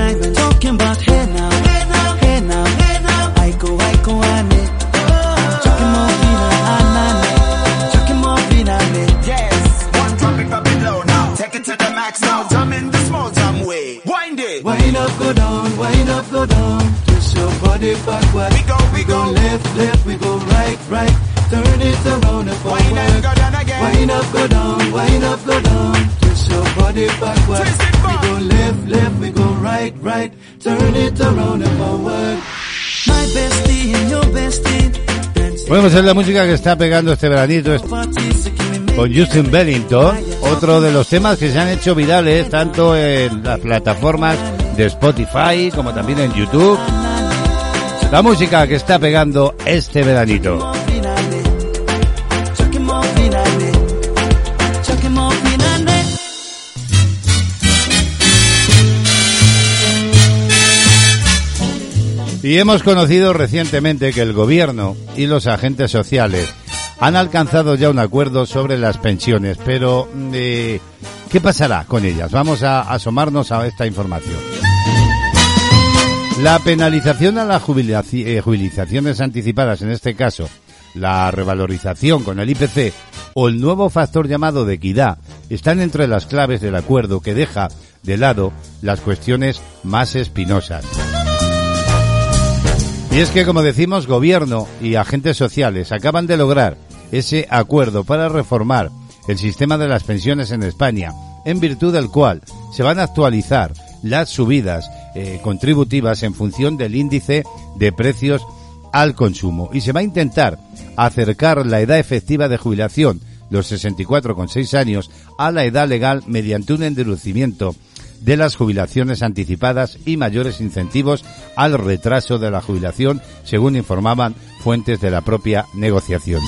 Go down, wind up, go down. Twist your body backward. We go, we go left, left, we go right, right. Turn it around and forward. Wind up, go down again Wind up, go down, wind up, go down. Twist your body backward. Twist it back. We go left, left, we go right, right. Turn it around and forward. My bestie and your bestie. Bueno, pues es la música que está pegando este veranito es con Justin Bellington, otro de los temas que se han hecho virales tanto en las plataformas de Spotify como también en YouTube. La música que está pegando este veranito. Y hemos conocido recientemente que el gobierno y los agentes sociales han alcanzado ya un acuerdo sobre las pensiones, pero eh, ¿qué pasará con ellas? Vamos a asomarnos a esta información. La penalización a las jubilaci- eh, anticipadas, en este caso, la revalorización con el IPC o el nuevo factor llamado de equidad, están entre las claves del acuerdo que deja de lado las cuestiones más espinosas. Y es que, como decimos, gobierno y agentes sociales acaban de lograr ese acuerdo para reformar el sistema de las pensiones en España, en virtud del cual se van a actualizar las subidas eh, contributivas en función del índice de precios al consumo y se va a intentar acercar la edad efectiva de jubilación, los 64,6 años, a la edad legal mediante un endurecimiento de las jubilaciones anticipadas y mayores incentivos al retraso de la jubilación, según informaban fuentes de la propia negociación.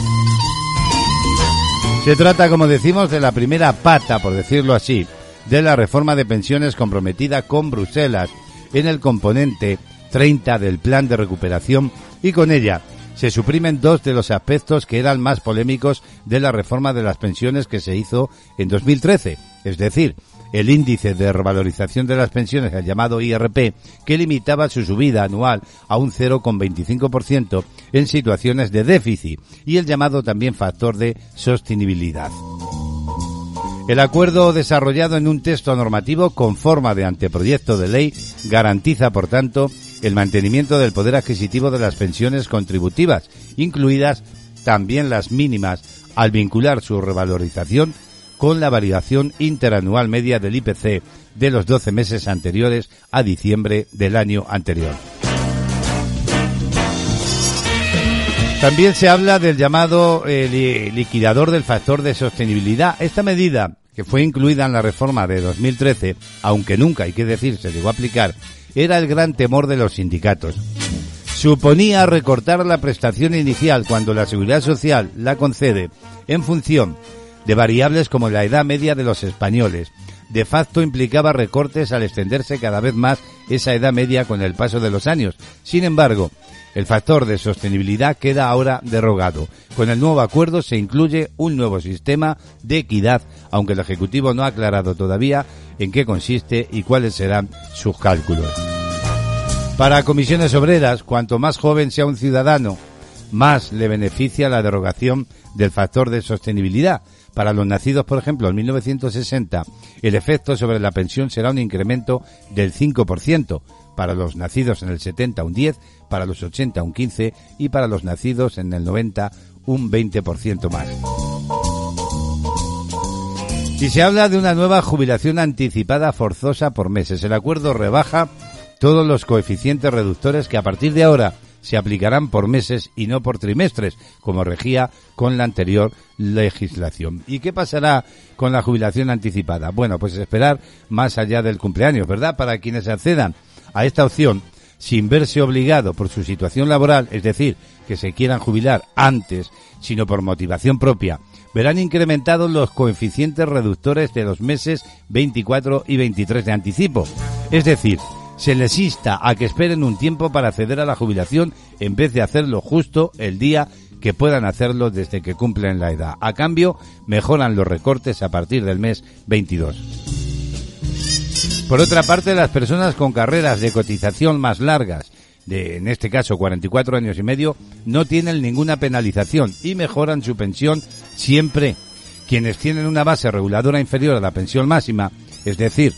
Se trata, como decimos, de la primera pata, por decirlo así, de la reforma de pensiones comprometida con Bruselas en el componente 30 del plan de recuperación y con ella se suprimen dos de los aspectos que eran más polémicos de la reforma de las pensiones que se hizo en 2013, es decir, el índice de revalorización de las pensiones, el llamado IRP, que limitaba su subida anual a un 0,25% en situaciones de déficit y el llamado también factor de sostenibilidad. El acuerdo desarrollado en un texto normativo con forma de anteproyecto de ley garantiza, por tanto, el mantenimiento del poder adquisitivo de las pensiones contributivas, incluidas también las mínimas, al vincular su revalorización con la variación interanual media del IPC de los 12 meses anteriores a diciembre del año anterior. También se habla del llamado eh, li- liquidador del factor de sostenibilidad. Esta medida, fue incluida en la reforma de 2013, aunque nunca, hay que decir, se llegó a aplicar, era el gran temor de los sindicatos. Suponía recortar la prestación inicial cuando la Seguridad Social la concede en función de variables como la edad media de los españoles. De facto implicaba recortes al extenderse cada vez más esa edad media con el paso de los años. Sin embargo, el factor de sostenibilidad queda ahora derogado. Con el nuevo acuerdo se incluye un nuevo sistema de equidad, aunque el Ejecutivo no ha aclarado todavía en qué consiste y cuáles serán sus cálculos. Para comisiones obreras, cuanto más joven sea un ciudadano, más le beneficia la derogación del factor de sostenibilidad. Para los nacidos, por ejemplo, en 1960, el efecto sobre la pensión será un incremento del 5%. Para los nacidos en el 70, un 10%, para los 80, un 15% y para los nacidos en el 90, un 20% más. Y se habla de una nueva jubilación anticipada forzosa por meses. El acuerdo rebaja todos los coeficientes reductores que a partir de ahora se aplicarán por meses y no por trimestres, como regía con la anterior legislación. ¿Y qué pasará con la jubilación anticipada? Bueno, pues esperar más allá del cumpleaños, ¿verdad? Para quienes accedan a esta opción sin verse obligado por su situación laboral, es decir, que se quieran jubilar antes, sino por motivación propia, verán incrementados los coeficientes reductores de los meses 24 y 23 de anticipo. Es decir, se les insta a que esperen un tiempo para acceder a la jubilación en vez de hacerlo justo el día que puedan hacerlo desde que cumplen la edad. A cambio, mejoran los recortes a partir del mes 22. Por otra parte, las personas con carreras de cotización más largas, de en este caso 44 años y medio, no tienen ninguna penalización y mejoran su pensión siempre. Quienes tienen una base reguladora inferior a la pensión máxima, es decir,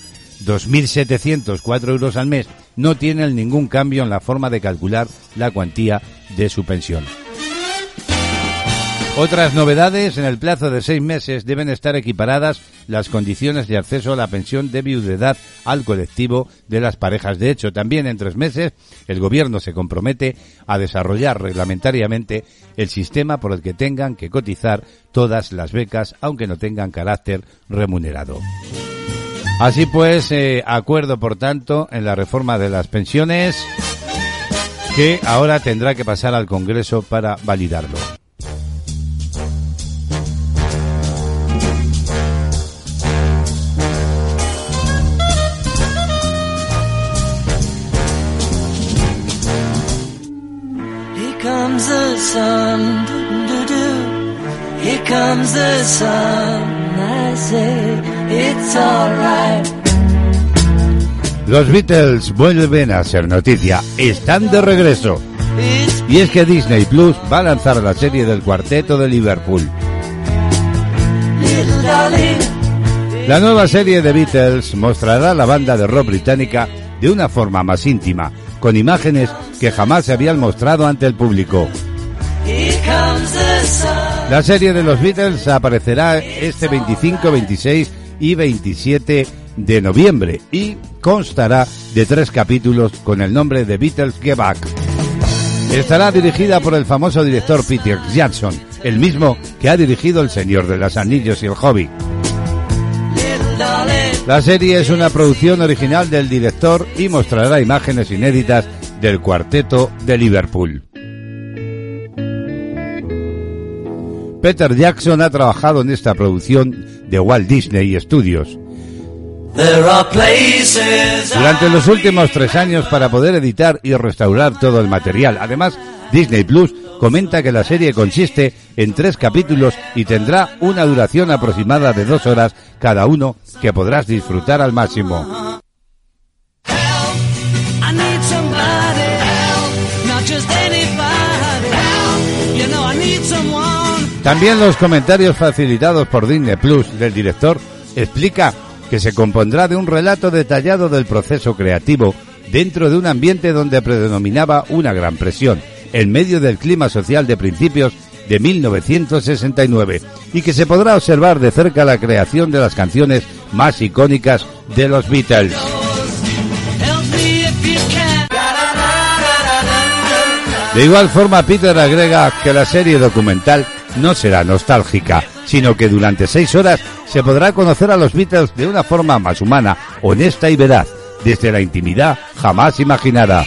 2.704 euros al mes, no tienen ningún cambio en la forma de calcular la cuantía de su pensión. Otras novedades, en el plazo de seis meses deben estar equiparadas las condiciones de acceso a la pensión de viudedad al colectivo de las parejas. De hecho, también en tres meses el Gobierno se compromete a desarrollar reglamentariamente el sistema por el que tengan que cotizar todas las becas, aunque no tengan carácter remunerado. Así pues, eh, acuerdo, por tanto, en la reforma de las pensiones que ahora tendrá que pasar al Congreso para validarlo. Here comes the sun. Los Beatles vuelven a ser noticia, están de regreso. Y es que Disney Plus va a lanzar la serie del cuarteto de Liverpool. La nueva serie de Beatles mostrará la banda de rock británica de una forma más íntima, con imágenes que jamás se habían mostrado ante el público. La serie de los Beatles aparecerá este 25, 26 y 27 de noviembre y constará de tres capítulos con el nombre de Beatles Get Back. Estará dirigida por el famoso director Peter Jackson, el mismo que ha dirigido El Señor de los Anillos y El Hobbit. La serie es una producción original del director y mostrará imágenes inéditas del cuarteto de Liverpool. Peter Jackson ha trabajado en esta producción de Walt Disney Studios. Durante los últimos tres años para poder editar y restaurar todo el material. Además, Disney Plus comenta que la serie consiste en tres capítulos y tendrá una duración aproximada de dos horas cada uno que podrás disfrutar al máximo. También los comentarios facilitados por Disney Plus del director explica que se compondrá de un relato detallado del proceso creativo dentro de un ambiente donde predominaba una gran presión, en medio del clima social de principios de 1969, y que se podrá observar de cerca la creación de las canciones más icónicas de los Beatles. De igual forma, Peter agrega que la serie documental no será nostálgica, sino que durante seis horas se podrá conocer a los Beatles de una forma más humana, honesta y veraz, desde la intimidad jamás imaginada.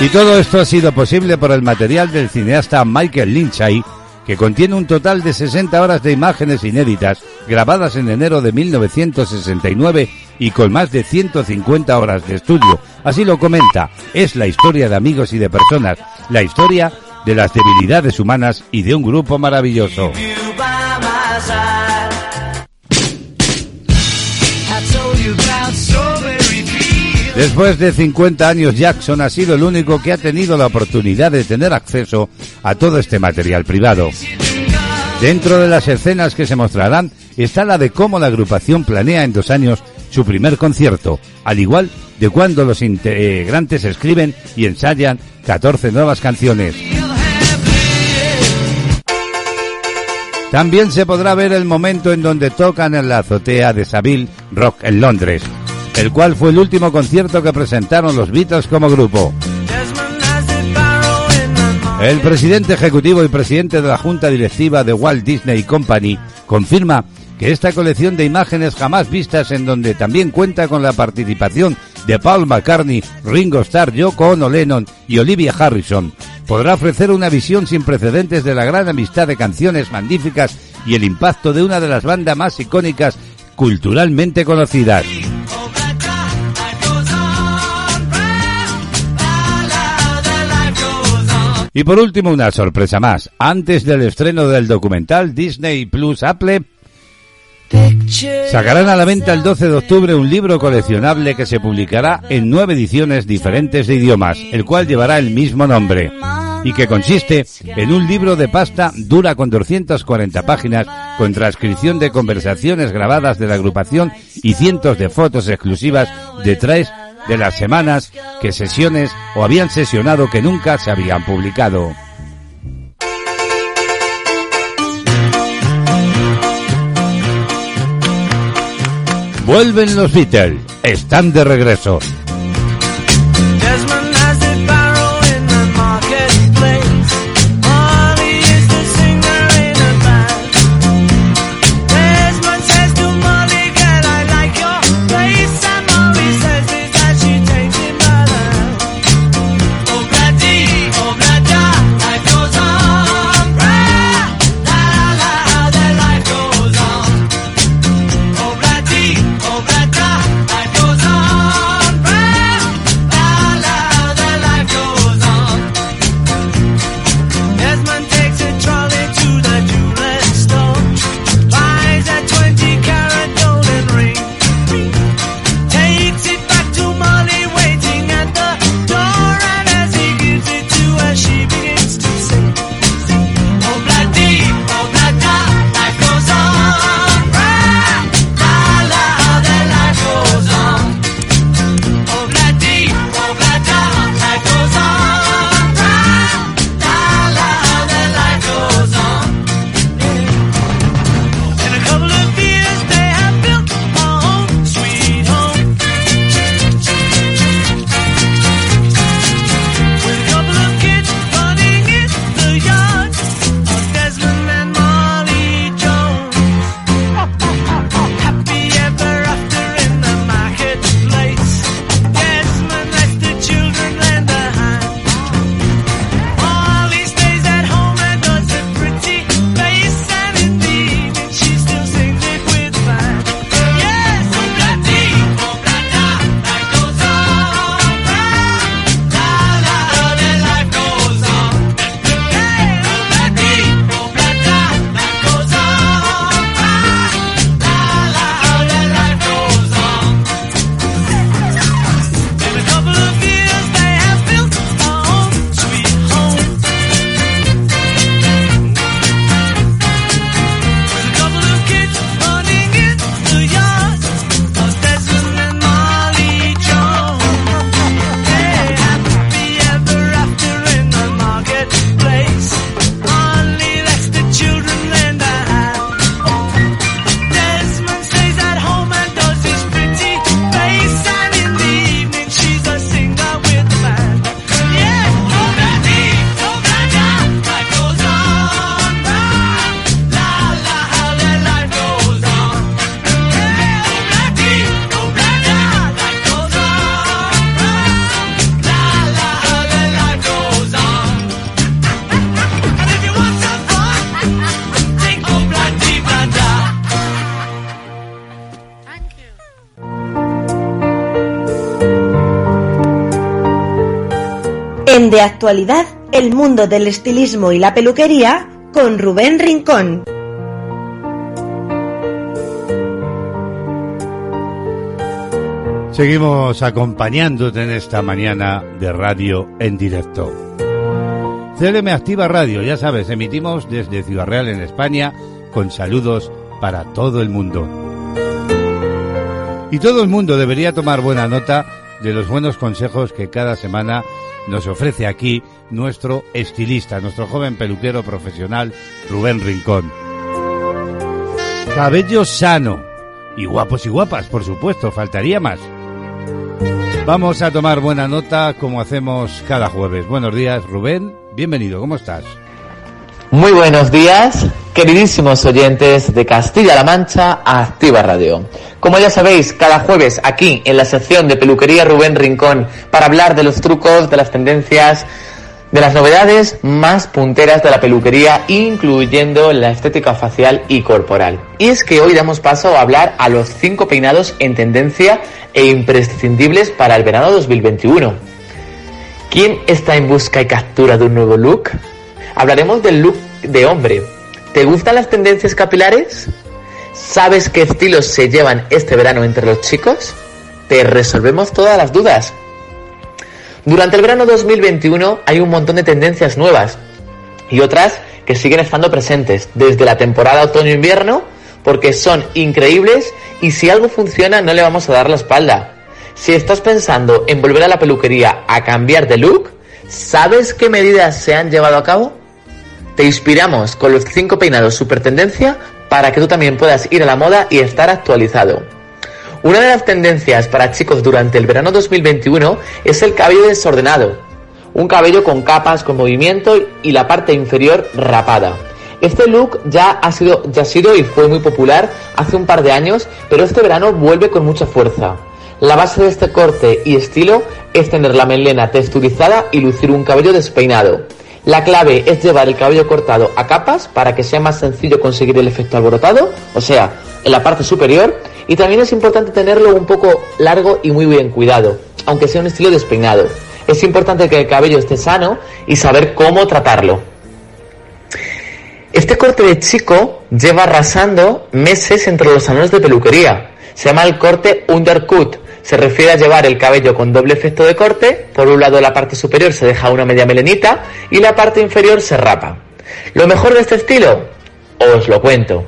Y todo esto ha sido posible por el material del cineasta Michael Lynchay, que contiene un total de 60 horas de imágenes inéditas grabadas en enero de 1969 y con más de 150 horas de estudio. Así lo comenta, es la historia de amigos y de personas, la historia de las debilidades humanas y de un grupo maravilloso. Después de 50 años, Jackson ha sido el único que ha tenido la oportunidad de tener acceso a todo este material privado. Dentro de las escenas que se mostrarán está la de cómo la agrupación planea en dos años su primer concierto, al igual de cuando los integrantes escriben y ensayan 14 nuevas canciones. También se podrá ver el momento en donde tocan en la azotea de Savile Rock en Londres, el cual fue el último concierto que presentaron los Beatles como grupo. El presidente ejecutivo y presidente de la junta directiva de Walt Disney Company confirma que esta colección de imágenes jamás vistas en donde también cuenta con la participación de Paul McCartney, Ringo Starr, Yoko Ono Lennon y Olivia Harrison podrá ofrecer una visión sin precedentes de la gran amistad de canciones magníficas y el impacto de una de las bandas más icónicas culturalmente conocidas. Y por último, una sorpresa más. Antes del estreno del documental Disney Plus Apple, sacarán a la venta el 12 de octubre un libro coleccionable que se publicará en nueve ediciones diferentes de idiomas, el cual llevará el mismo nombre y que consiste en un libro de pasta dura con 240 páginas con transcripción de conversaciones grabadas de la agrupación y cientos de fotos exclusivas de tres de las semanas que sesiones o habían sesionado que nunca se habían publicado. Vuelven los Beatles, están de regreso. De Actualidad, el mundo del estilismo y la peluquería con Rubén Rincón. Seguimos acompañándote en esta mañana de radio en directo. CLM Activa Radio, ya sabes, emitimos desde Ciudad Real en España con saludos para todo el mundo. Y todo el mundo debería tomar buena nota de los buenos consejos que cada semana nos ofrece aquí nuestro estilista, nuestro joven peluquero profesional Rubén Rincón. Cabello sano y guapos y guapas, por supuesto, faltaría más. Vamos a tomar buena nota como hacemos cada jueves. Buenos días, Rubén. Bienvenido, ¿cómo estás? Muy buenos días, queridísimos oyentes de Castilla-La Mancha Activa Radio. Como ya sabéis, cada jueves aquí en la sección de peluquería Rubén Rincón para hablar de los trucos, de las tendencias, de las novedades más punteras de la peluquería, incluyendo la estética facial y corporal. Y es que hoy damos paso a hablar a los cinco peinados en tendencia e imprescindibles para el verano 2021. ¿Quién está en busca y captura de un nuevo look? Hablaremos del look de hombre. ¿Te gustan las tendencias capilares? ¿Sabes qué estilos se llevan este verano entre los chicos? Te resolvemos todas las dudas. Durante el verano 2021 hay un montón de tendencias nuevas y otras que siguen estando presentes desde la temporada otoño-invierno porque son increíbles y si algo funciona no le vamos a dar la espalda. Si estás pensando en volver a la peluquería a cambiar de look, ¿sabes qué medidas se han llevado a cabo? Te inspiramos con los 5 peinados super tendencia para que tú también puedas ir a la moda y estar actualizado. Una de las tendencias para chicos durante el verano 2021 es el cabello desordenado. Un cabello con capas, con movimiento y la parte inferior rapada. Este look ya ha sido, ya ha sido y fue muy popular hace un par de años, pero este verano vuelve con mucha fuerza. La base de este corte y estilo es tener la melena texturizada y lucir un cabello despeinado. La clave es llevar el cabello cortado a capas para que sea más sencillo conseguir el efecto alborotado, o sea, en la parte superior, y también es importante tenerlo un poco largo y muy bien cuidado, aunque sea un estilo despeinado. Es importante que el cabello esté sano y saber cómo tratarlo. Este corte de chico lleva arrasando meses entre los salones de peluquería. Se llama el corte undercut. Se refiere a llevar el cabello con doble efecto de corte. Por un lado la parte superior se deja una media melenita y la parte inferior se rapa. Lo mejor de este estilo, os lo cuento,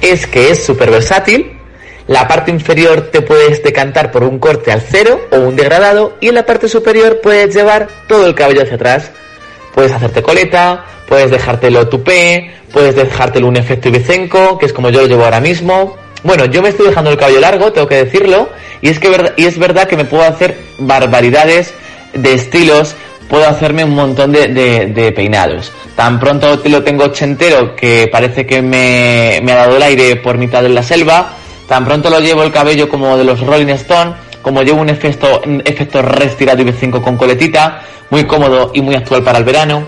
es que es súper versátil. La parte inferior te puedes decantar por un corte al cero o un degradado y en la parte superior puedes llevar todo el cabello hacia atrás. Puedes hacerte coleta, puedes dejártelo tupé, puedes dejártelo un efecto ibicenco, que es como yo lo llevo ahora mismo. Bueno, yo me estoy dejando el cabello largo, tengo que decirlo, y es que y es verdad que me puedo hacer barbaridades de estilos, puedo hacerme un montón de, peinados. Tan pronto lo tengo ochentero que parece que me, me ha dado el aire por mitad de la selva, tan pronto lo llevo el cabello como de los Rolling Stone, como llevo un efecto, un efecto restirado IV5 con coletita, muy cómodo y muy actual para el verano,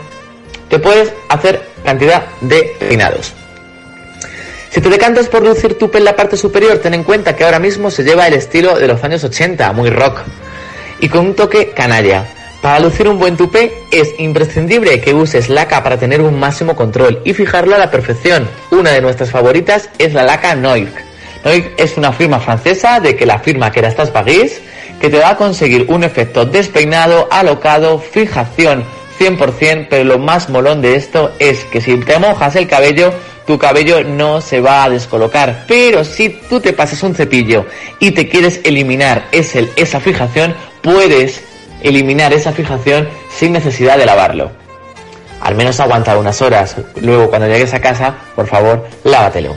te puedes hacer cantidad de peinados. Si te decantas por lucir tupe en la parte superior, ten en cuenta que ahora mismo se lleva el estilo de los años 80, muy rock, y con un toque canalla. Para lucir un buen tupé es imprescindible que uses laca para tener un máximo control y fijarlo a la perfección. Una de nuestras favoritas es la laca Noir. Noir es una firma francesa de que la firma que era estas Paris que te va a conseguir un efecto despeinado, alocado, fijación 100%, pero lo más molón de esto es que si te mojas el cabello, tu cabello no se va a descolocar. Pero si tú te pasas un cepillo y te quieres eliminar esa fijación, puedes eliminar esa fijación sin necesidad de lavarlo. Al menos aguantar unas horas. Luego cuando llegues a casa, por favor, lávatelo.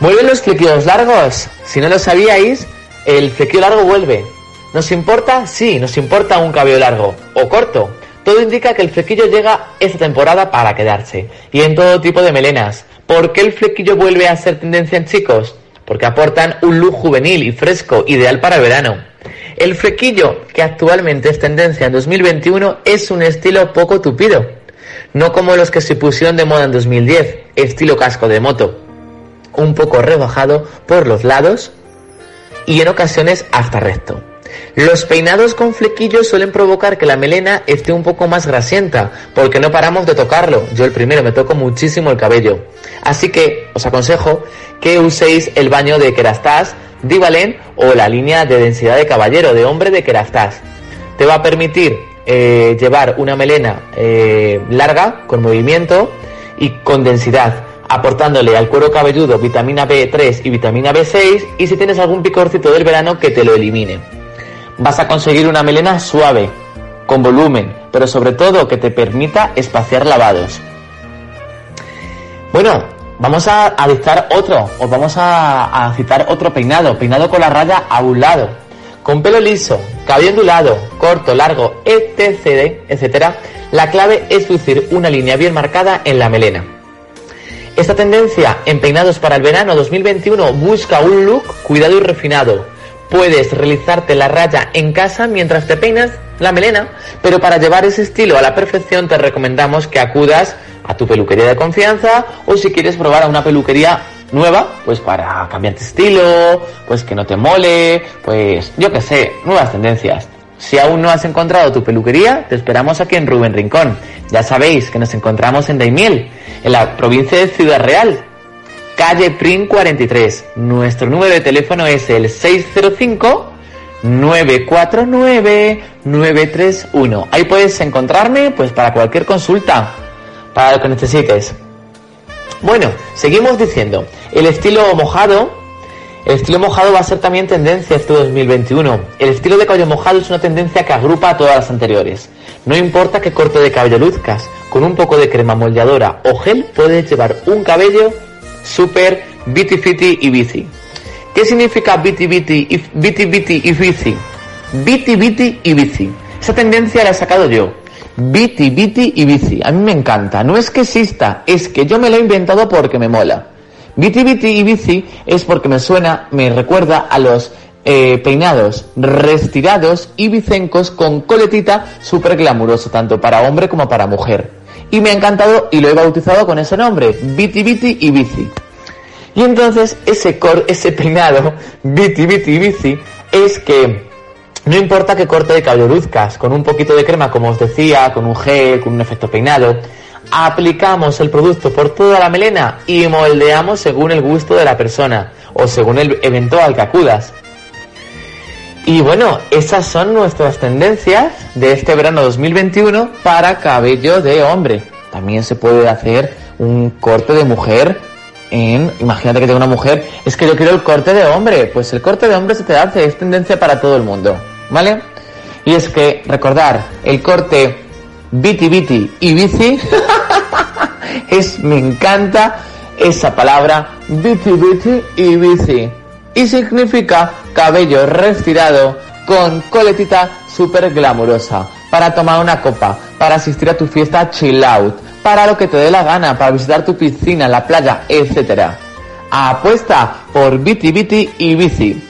¿Vuelven los flequillos largos? Si no lo sabíais, el flequillo largo vuelve. ¿Nos importa? Sí, nos importa un cabello largo o corto. Todo indica que el flequillo llega esta temporada para quedarse y en todo tipo de melenas. ¿Por qué el flequillo vuelve a ser tendencia en chicos? Porque aportan un look juvenil y fresco, ideal para verano. El flequillo, que actualmente es tendencia en 2021, es un estilo poco tupido, no como los que se pusieron de moda en 2010, estilo casco de moto, un poco rebajado por los lados y en ocasiones hasta recto. Los peinados con flequillos suelen provocar que la melena esté un poco más grasienta, porque no paramos de tocarlo. Yo el primero me toco muchísimo el cabello. Así que os aconsejo que uséis el baño de Kerastase, Divalen o la línea de densidad de caballero, de hombre de Kerastase. Te va a permitir eh, llevar una melena eh, larga, con movimiento y con densidad aportándole al cuero cabelludo vitamina B3 y vitamina B6 y si tienes algún picorcito del verano que te lo elimine. Vas a conseguir una melena suave, con volumen, pero sobre todo que te permita espaciar lavados. Bueno, vamos a, dictar otro, os vamos a, a citar otro peinado, peinado con la raya a un lado, con pelo liso, cabello ondulado, corto, largo, etc, etcétera, la clave es lucir una línea bien marcada en la melena. Esta tendencia en peinados para el verano 2021 busca un look cuidado y refinado. Puedes realizarte la raya en casa mientras te peinas la melena, pero para llevar ese estilo a la perfección te recomendamos que acudas a tu peluquería de confianza o si quieres probar a una peluquería nueva, pues para cambiarte estilo, pues que no te mole, pues yo qué sé, nuevas tendencias. Si aún no has encontrado tu peluquería, te esperamos aquí en Rubén Rincón. Ya sabéis que nos encontramos en Daimiel, en la provincia de Ciudad Real, calle Prin 43. Nuestro número de teléfono es el 605 949 931. Ahí puedes encontrarme pues para cualquier consulta, para lo que necesites. Bueno, seguimos diciendo, el estilo mojado el estilo mojado va a ser también tendencia este 2021. El estilo de cabello mojado es una tendencia que agrupa a todas las anteriores. No importa qué corte de cabello luzcas, con un poco de crema moldeadora o gel puedes llevar un cabello súper bitty fitty y bici. ¿Qué significa bitty bitty y bitty bitty y bici? Bitty bitty y bici. Esa tendencia la he sacado yo. Bitty bitty y bici. A mí me encanta. No es que exista, es que yo me la he inventado porque me mola. Biti Biti y Bici es porque me suena, me recuerda a los eh, peinados restirados y bicencos con coletita súper glamuroso, tanto para hombre como para mujer. Y me ha encantado y lo he bautizado con ese nombre, Biti Biti y Bici. Y entonces ese, cor, ese peinado, Biti Biti y Bici, es que no importa qué corte de cabello luzcas, con un poquito de crema, como os decía, con un gel, con un efecto peinado, aplicamos el producto por toda la melena y moldeamos según el gusto de la persona o según el evento al que acudas. Y bueno, esas son nuestras tendencias de este verano 2021 para cabello de hombre. También se puede hacer un corte de mujer en, imagínate que tengo una mujer, es que yo quiero el corte de hombre, pues el corte de hombre se te hace, es tendencia para todo el mundo, ¿vale? Y es que recordar, el corte Biti Biti y Bici. es, me encanta esa palabra, Biti Biti y Bici. Y significa cabello retirado con coletita súper glamurosa. Para tomar una copa, para asistir a tu fiesta chill out, para lo que te dé la gana, para visitar tu piscina, la playa, etc. Apuesta por Biti Biti y Bici.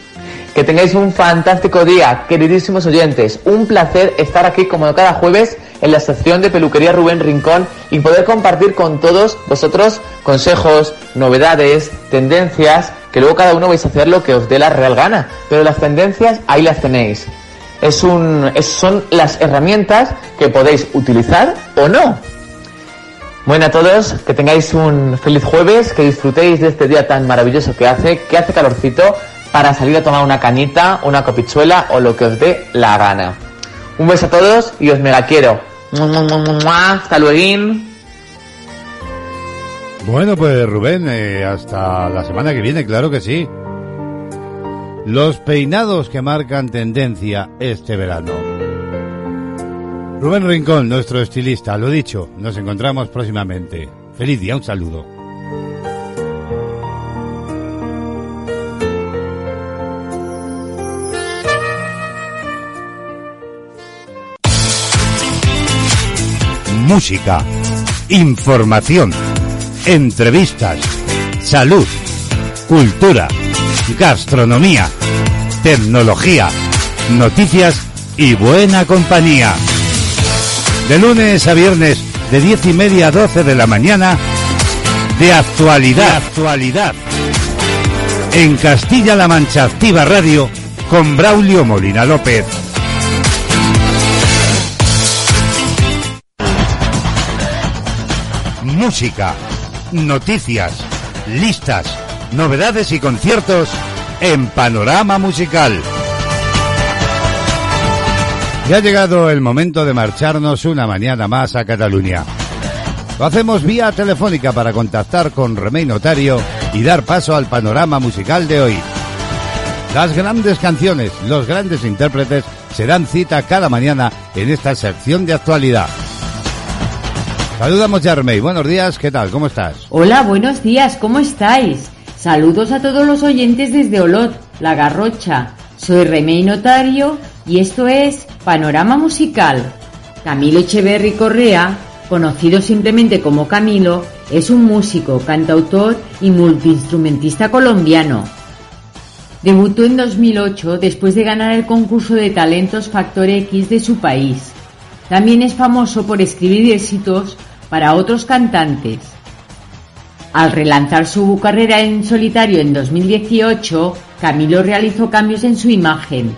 Que tengáis un fantástico día, queridísimos oyentes. Un placer estar aquí como cada jueves en la sección de peluquería Rubén Rincón y poder compartir con todos vosotros consejos, novedades, tendencias, que luego cada uno vais a hacer lo que os dé la real gana. Pero las tendencias ahí las tenéis. Es un, son las herramientas que podéis utilizar o no. Bueno a todos, que tengáis un feliz jueves, que disfrutéis de este día tan maravilloso que hace, que hace calorcito para salir a tomar una cañita, una copichuela o lo que os dé la gana. Un beso a todos y os mega quiero. Hasta luego. Bueno, pues Rubén, eh, hasta la semana que viene, claro que sí. Los peinados que marcan tendencia este verano. Rubén Rincón, nuestro estilista, lo dicho, nos encontramos próximamente. Feliz día, un saludo. música, información, entrevistas, salud, cultura, gastronomía, tecnología, noticias y buena compañía. De lunes a viernes, de diez y media a doce de la mañana, de actualidad, actualidad. En Castilla-La Mancha Activa Radio con Braulio Molina López. Música, noticias, listas, novedades y conciertos en Panorama Musical. Ya ha llegado el momento de marcharnos una mañana más a Cataluña. Lo hacemos vía telefónica para contactar con Remey Notario y dar paso al panorama musical de hoy. Las grandes canciones, los grandes intérpretes se dan cita cada mañana en esta sección de actualidad. Saludamos ya, Remey. Buenos días, ¿qué tal? ¿Cómo estás? Hola, buenos días, ¿cómo estáis? Saludos a todos los oyentes desde Olot, La Garrocha. Soy Remey Notario y esto es Panorama Musical. Camilo Echeverry Correa, conocido simplemente como Camilo, es un músico, cantautor y multiinstrumentista colombiano. Debutó en 2008 después de ganar el concurso de talentos Factor X de su país. También es famoso por escribir éxitos para otros cantantes. Al relanzar su carrera en solitario en 2018, Camilo realizó cambios en su imagen.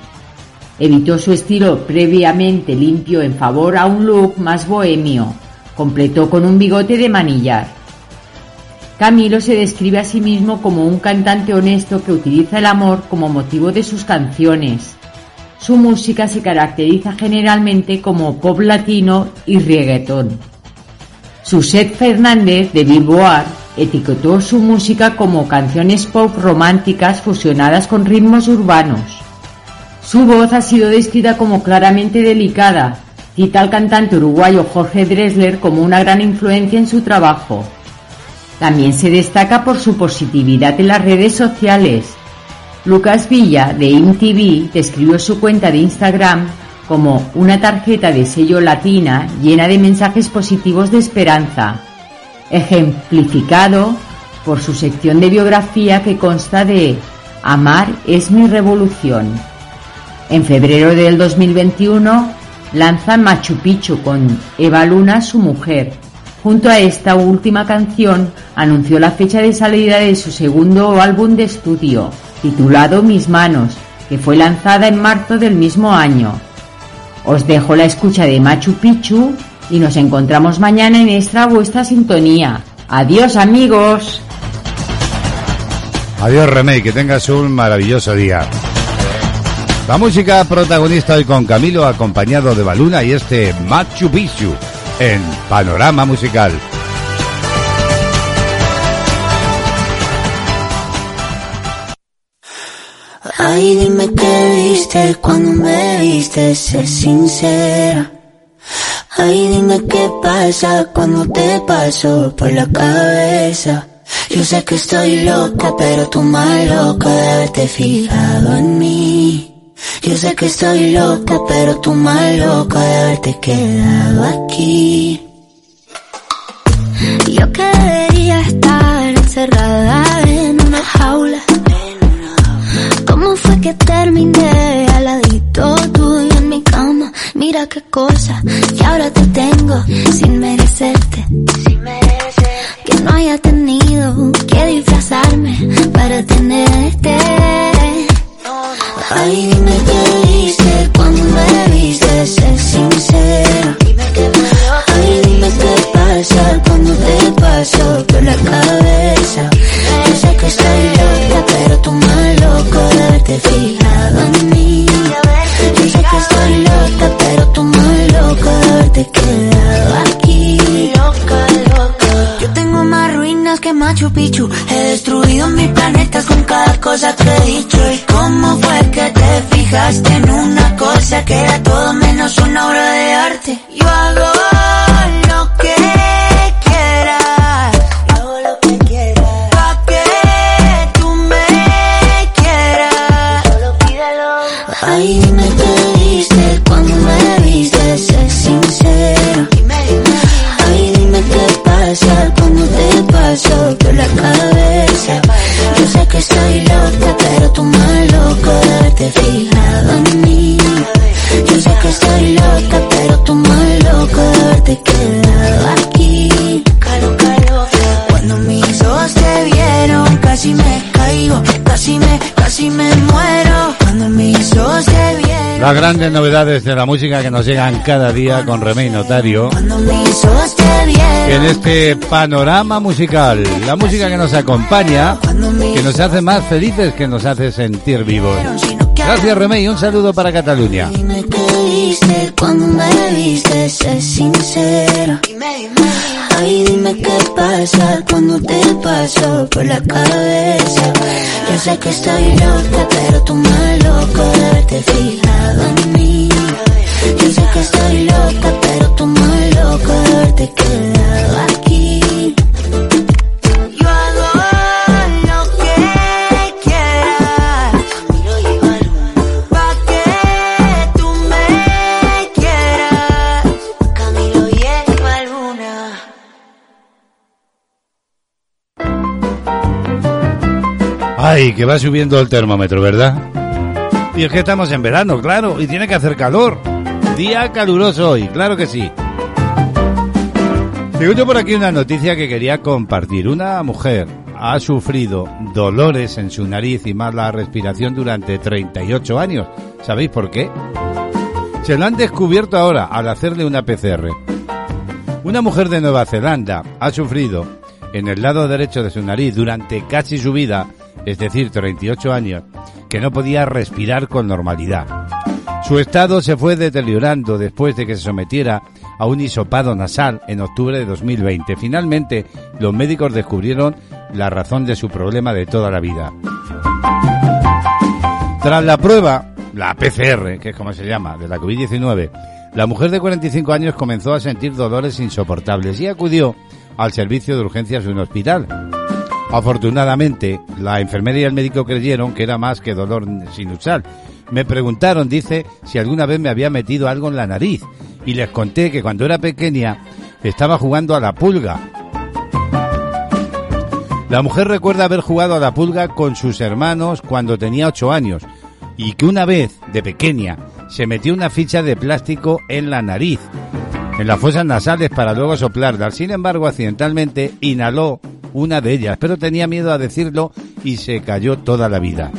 Evitó su estilo previamente limpio en favor a un look más bohemio. Completó con un bigote de manillar. Camilo se describe a sí mismo como un cantante honesto que utiliza el amor como motivo de sus canciones. Su música se caracteriza generalmente como pop latino y reggaetón. Suset Fernández de Billboard etiquetó su música como canciones pop románticas fusionadas con ritmos urbanos. Su voz ha sido descrita como claramente delicada. Cita al cantante uruguayo Jorge Dressler como una gran influencia en su trabajo. También se destaca por su positividad en las redes sociales. Lucas Villa de IMTV describió su cuenta de Instagram como una tarjeta de sello latina llena de mensajes positivos de esperanza, ejemplificado por su sección de biografía que consta de Amar es mi revolución. En febrero del 2021 lanza Machu Picchu con Eva Luna, su mujer. Junto a esta última canción anunció la fecha de salida de su segundo álbum de estudio, titulado Mis manos, que fue lanzada en marzo del mismo año. Os dejo la escucha de Machu Picchu y nos encontramos mañana en esta vuestra sintonía. Adiós amigos. Adiós Remey, que tengas un maravilloso día. La música protagonista hoy con Camilo acompañado de Baluna y este Machu Picchu en Panorama Musical. Ay, dime qué viste cuando me viste, sé sincera. Ay, dime qué pasa cuando te paso por la cabeza. Yo sé que estoy loca, pero tú más loca de haberte fijado en mí. Yo sé que estoy loca, pero tú más loca de haberte quedado aquí. Yo que debería estar encerrada en una jaula. ¿Cómo fue que terminé al ladito tuyo en mi cama? Mira qué cosa, y ahora te tengo sin merecerte. Que no haya tenido que disfrazarme para tenerte. Ay, dime qué viste cuando me viste, sé sincera. Ay, dime qué pasa cuando te paso por la cabeza. Haberte fijado en mí. Yo sé que estoy loca, pero tú más loco de haberte quedado aquí. Loca, loca. Yo tengo más ruinas que Machu Picchu. He destruido mil planetas con cada cosa que he dicho. ¿Y cómo fue que te fijaste en una cosa que era todo menos una obra de arte? Las grandes novedades de la música que nos llegan cada día con Remey Notario. En este panorama musical, la música que nos acompaña, que nos hace más felices, que nos hace sentir vivos. Gracias Remey, un saludo para Cataluña. Dime qué viste cuando me viste, sé sincero. Ay, dime qué pasa cuando te paso por la cabeza. Yo sé que estoy loca, pero tú más loco de haberte fijado en mí. Yo sé que estoy loca, pero tú más loco de haberte quedado aquí. Ay, que va subiendo el termómetro, ¿verdad? Y es que estamos en verano, claro, y tiene que hacer calor. Día caluroso hoy, claro que sí. Tengo por aquí una noticia que quería compartir. Una mujer ha sufrido dolores en su nariz y mala respiración durante 38 años. ¿Sabéis por qué? Se lo han descubierto ahora al hacerle una PCR. Una mujer de Nueva Zelanda ha sufrido en el lado derecho de su nariz durante casi su vida, es decir, 38 años, que no podía respirar con normalidad. Su estado se fue deteriorando después de que se sometiera a un hisopado nasal en octubre de 2020. Finalmente, los médicos descubrieron la razón de su problema de toda la vida. Tras la prueba, la PCR, que es como se llama, de la COVID-19, la mujer de 45 años comenzó a sentir dolores insoportables y acudió al servicio de urgencias de un hospital. Afortunadamente, la enfermera y el médico creyeron que era más que dolor sinusal. Me preguntaron, dice, si alguna vez me había metido algo en la nariz y les conté que cuando era pequeña estaba jugando a la pulga. La mujer recuerda haber jugado a la pulga con sus hermanos cuando tenía 8 años y que una vez, de pequeña, se metió una ficha de plástico en la nariz, en las fosas nasales para luego soplarla. Sin embargo, accidentalmente inhaló una de ellas, pero tenía miedo a decirlo y se cayó toda la vida.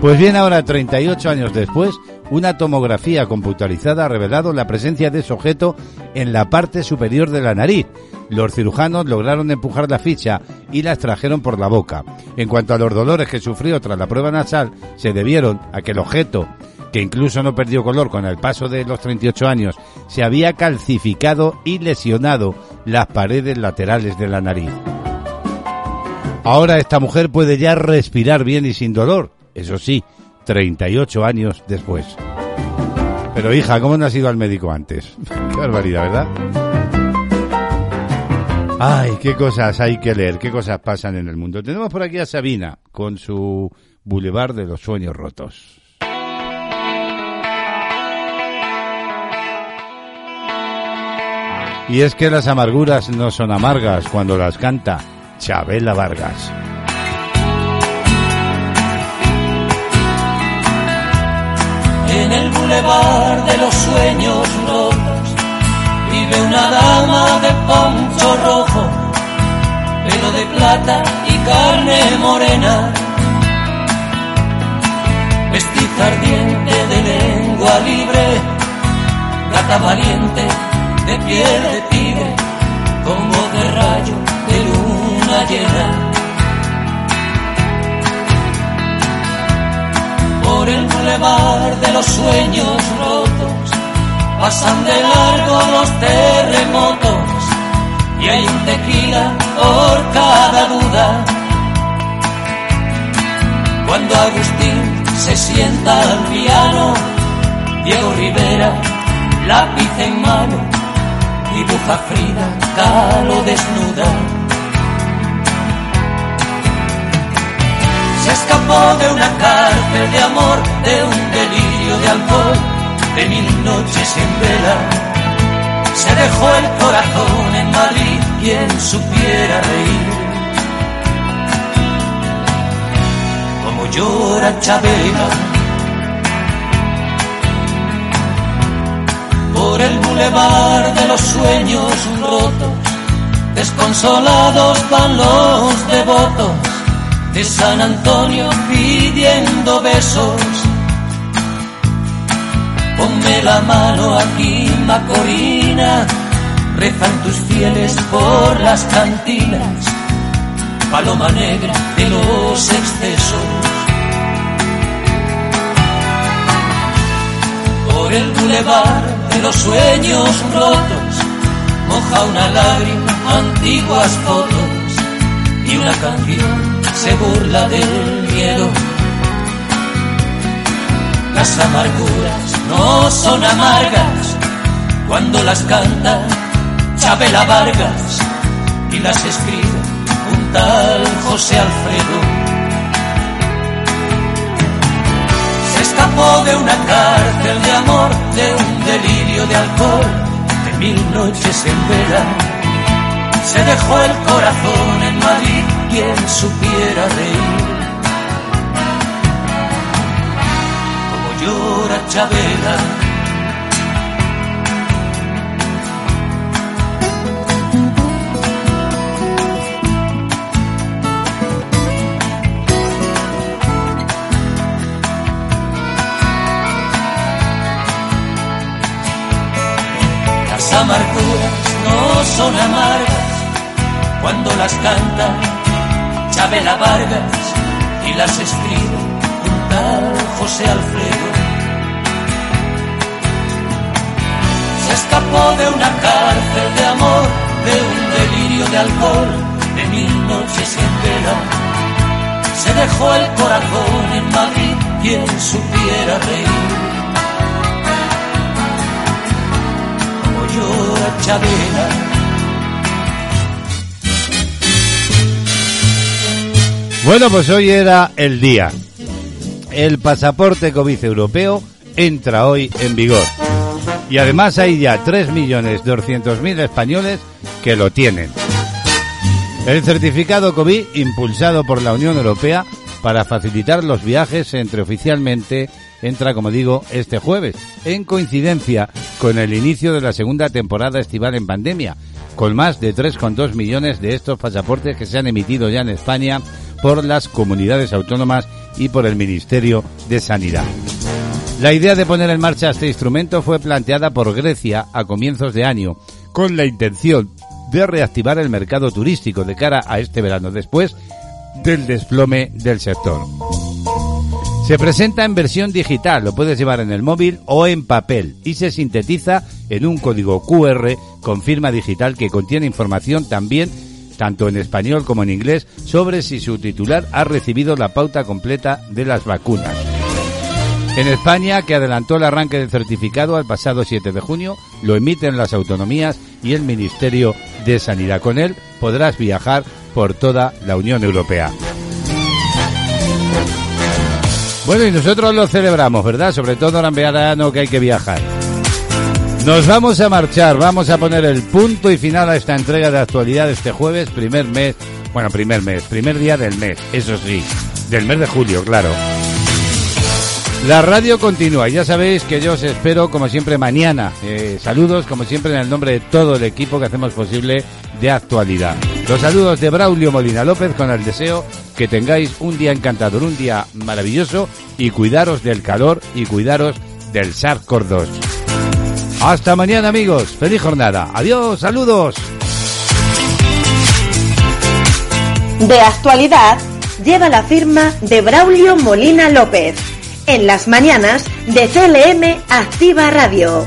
Pues bien, ahora 38 años después, una tomografía computarizada ha revelado la presencia de ese objeto en la parte superior de la nariz. Los cirujanos lograron empujar la ficha y la extrajeron por la boca. En cuanto a los dolores que sufrió tras la prueba nasal, se debieron a que el objeto, que incluso no perdió color con el paso de los 38 años, se había calcificado y lesionado las paredes laterales de la nariz. Ahora esta mujer puede ya respirar bien y sin dolor, eso sí, 38 años después. Pero hija, ¿cómo no has ido al médico antes? qué barbaridad, ¿verdad? Ay, qué cosas hay que leer, qué cosas pasan en el mundo. Tenemos por aquí a Sabina con su Boulevard de los Sueños Rotos. Y es que las amarguras no son amargas cuando las canta Chabela Vargas. En el bulevar de los sueños rotos vive una dama de poncho rojo, pelo de plata y carne morena, vestiza ardiente de lengua libre, gata valiente de piel de tigre, con voz de rayo de luna llena. por el bulevar de los sueños rotos. Pasan de largo los terremotos y hay un tequila por cada duda. Cuando Agustín se sienta al piano, Diego Rivera, lápiz en mano, dibuja Frida, calo desnuda. se escapó de una cárcel de amor, de un delirio de alcohol, de mil noches en vela. Se dejó el corazón en Madrid, quien supiera reír. Como llora Chabela. Por el bulevar de los sueños rotos, desconsolados van los devotos de San Antonio pidiendo besos. Ponme la mano aquí, Macorina, rezan tus fieles por las cantinas, paloma negra de los excesos. Por el bulevar de los sueños rotos, moja una lágrima, antiguas fotos y una canción se burla del miedo. Las amarguras no son amargas cuando las canta Chabela Vargas y las escribe un tal José Alfredo. Se escapó de una cárcel de amor, de un delirio de alcohol, de mil noches en vela. Se dejó el corazón en Madrid, quien supiera reír. Como llora Chabela. Son amargas cuando las canta Chabela Vargas y las escribe un tal José Alfredo. Se escapó de una cárcel de amor, de un delirio de alcohol, de mil noches en vela. Se dejó el corazón en Madrid, quien supiera reír. Como llora Chabela. Bueno, pues hoy era el día. El pasaporte COVID europeo entra hoy en vigor. Y además hay ya 3.200.000 españoles que lo tienen. El certificado COVID impulsado por la Unión Europea para facilitar los viajes entre oficialmente entra, como digo, este jueves, en coincidencia con el inicio de la segunda temporada estival en pandemia, con más de 3,2 millones de estos pasaportes que se han emitido ya en España por las comunidades autónomas y por el Ministerio de Sanidad. La idea de poner en marcha este instrumento fue planteada por Grecia a comienzos de año, con la intención de reactivar el mercado turístico de cara a este verano, después del desplome del sector. Se presenta en versión digital, lo puedes llevar en el móvil o en papel y se sintetiza en un código QR con firma digital que contiene información también tanto en español como en inglés sobre si su titular ha recibido la pauta completa de las vacunas. En España, que adelantó el arranque del certificado al pasado 7 de junio, lo emiten las autonomías y el Ministerio de Sanidad. Con él podrás viajar por toda la Unión Europea. Bueno, y nosotros lo celebramos, ¿verdad? Sobre todo ahora en verano que hay que viajar. Nos vamos a marchar, vamos a poner el punto y final a esta entrega de actualidad este jueves, primer mes, bueno, primer mes, primer día del mes, eso sí, del mes de julio, claro. La radio continúa, ya sabéis que yo os espero como siempre mañana. Eh, saludos como siempre en el nombre de todo el equipo que hacemos posible de actualidad. Los saludos de Braulio Molina López con el deseo que tengáis un día encantador, un día maravilloso y cuidaros del calor y cuidaros del SARS-CoV-2. Hasta mañana amigos, feliz jornada. Adiós, saludos. De actualidad lleva la firma de Braulio Molina López. En las mañanas de CLM Activa Radio.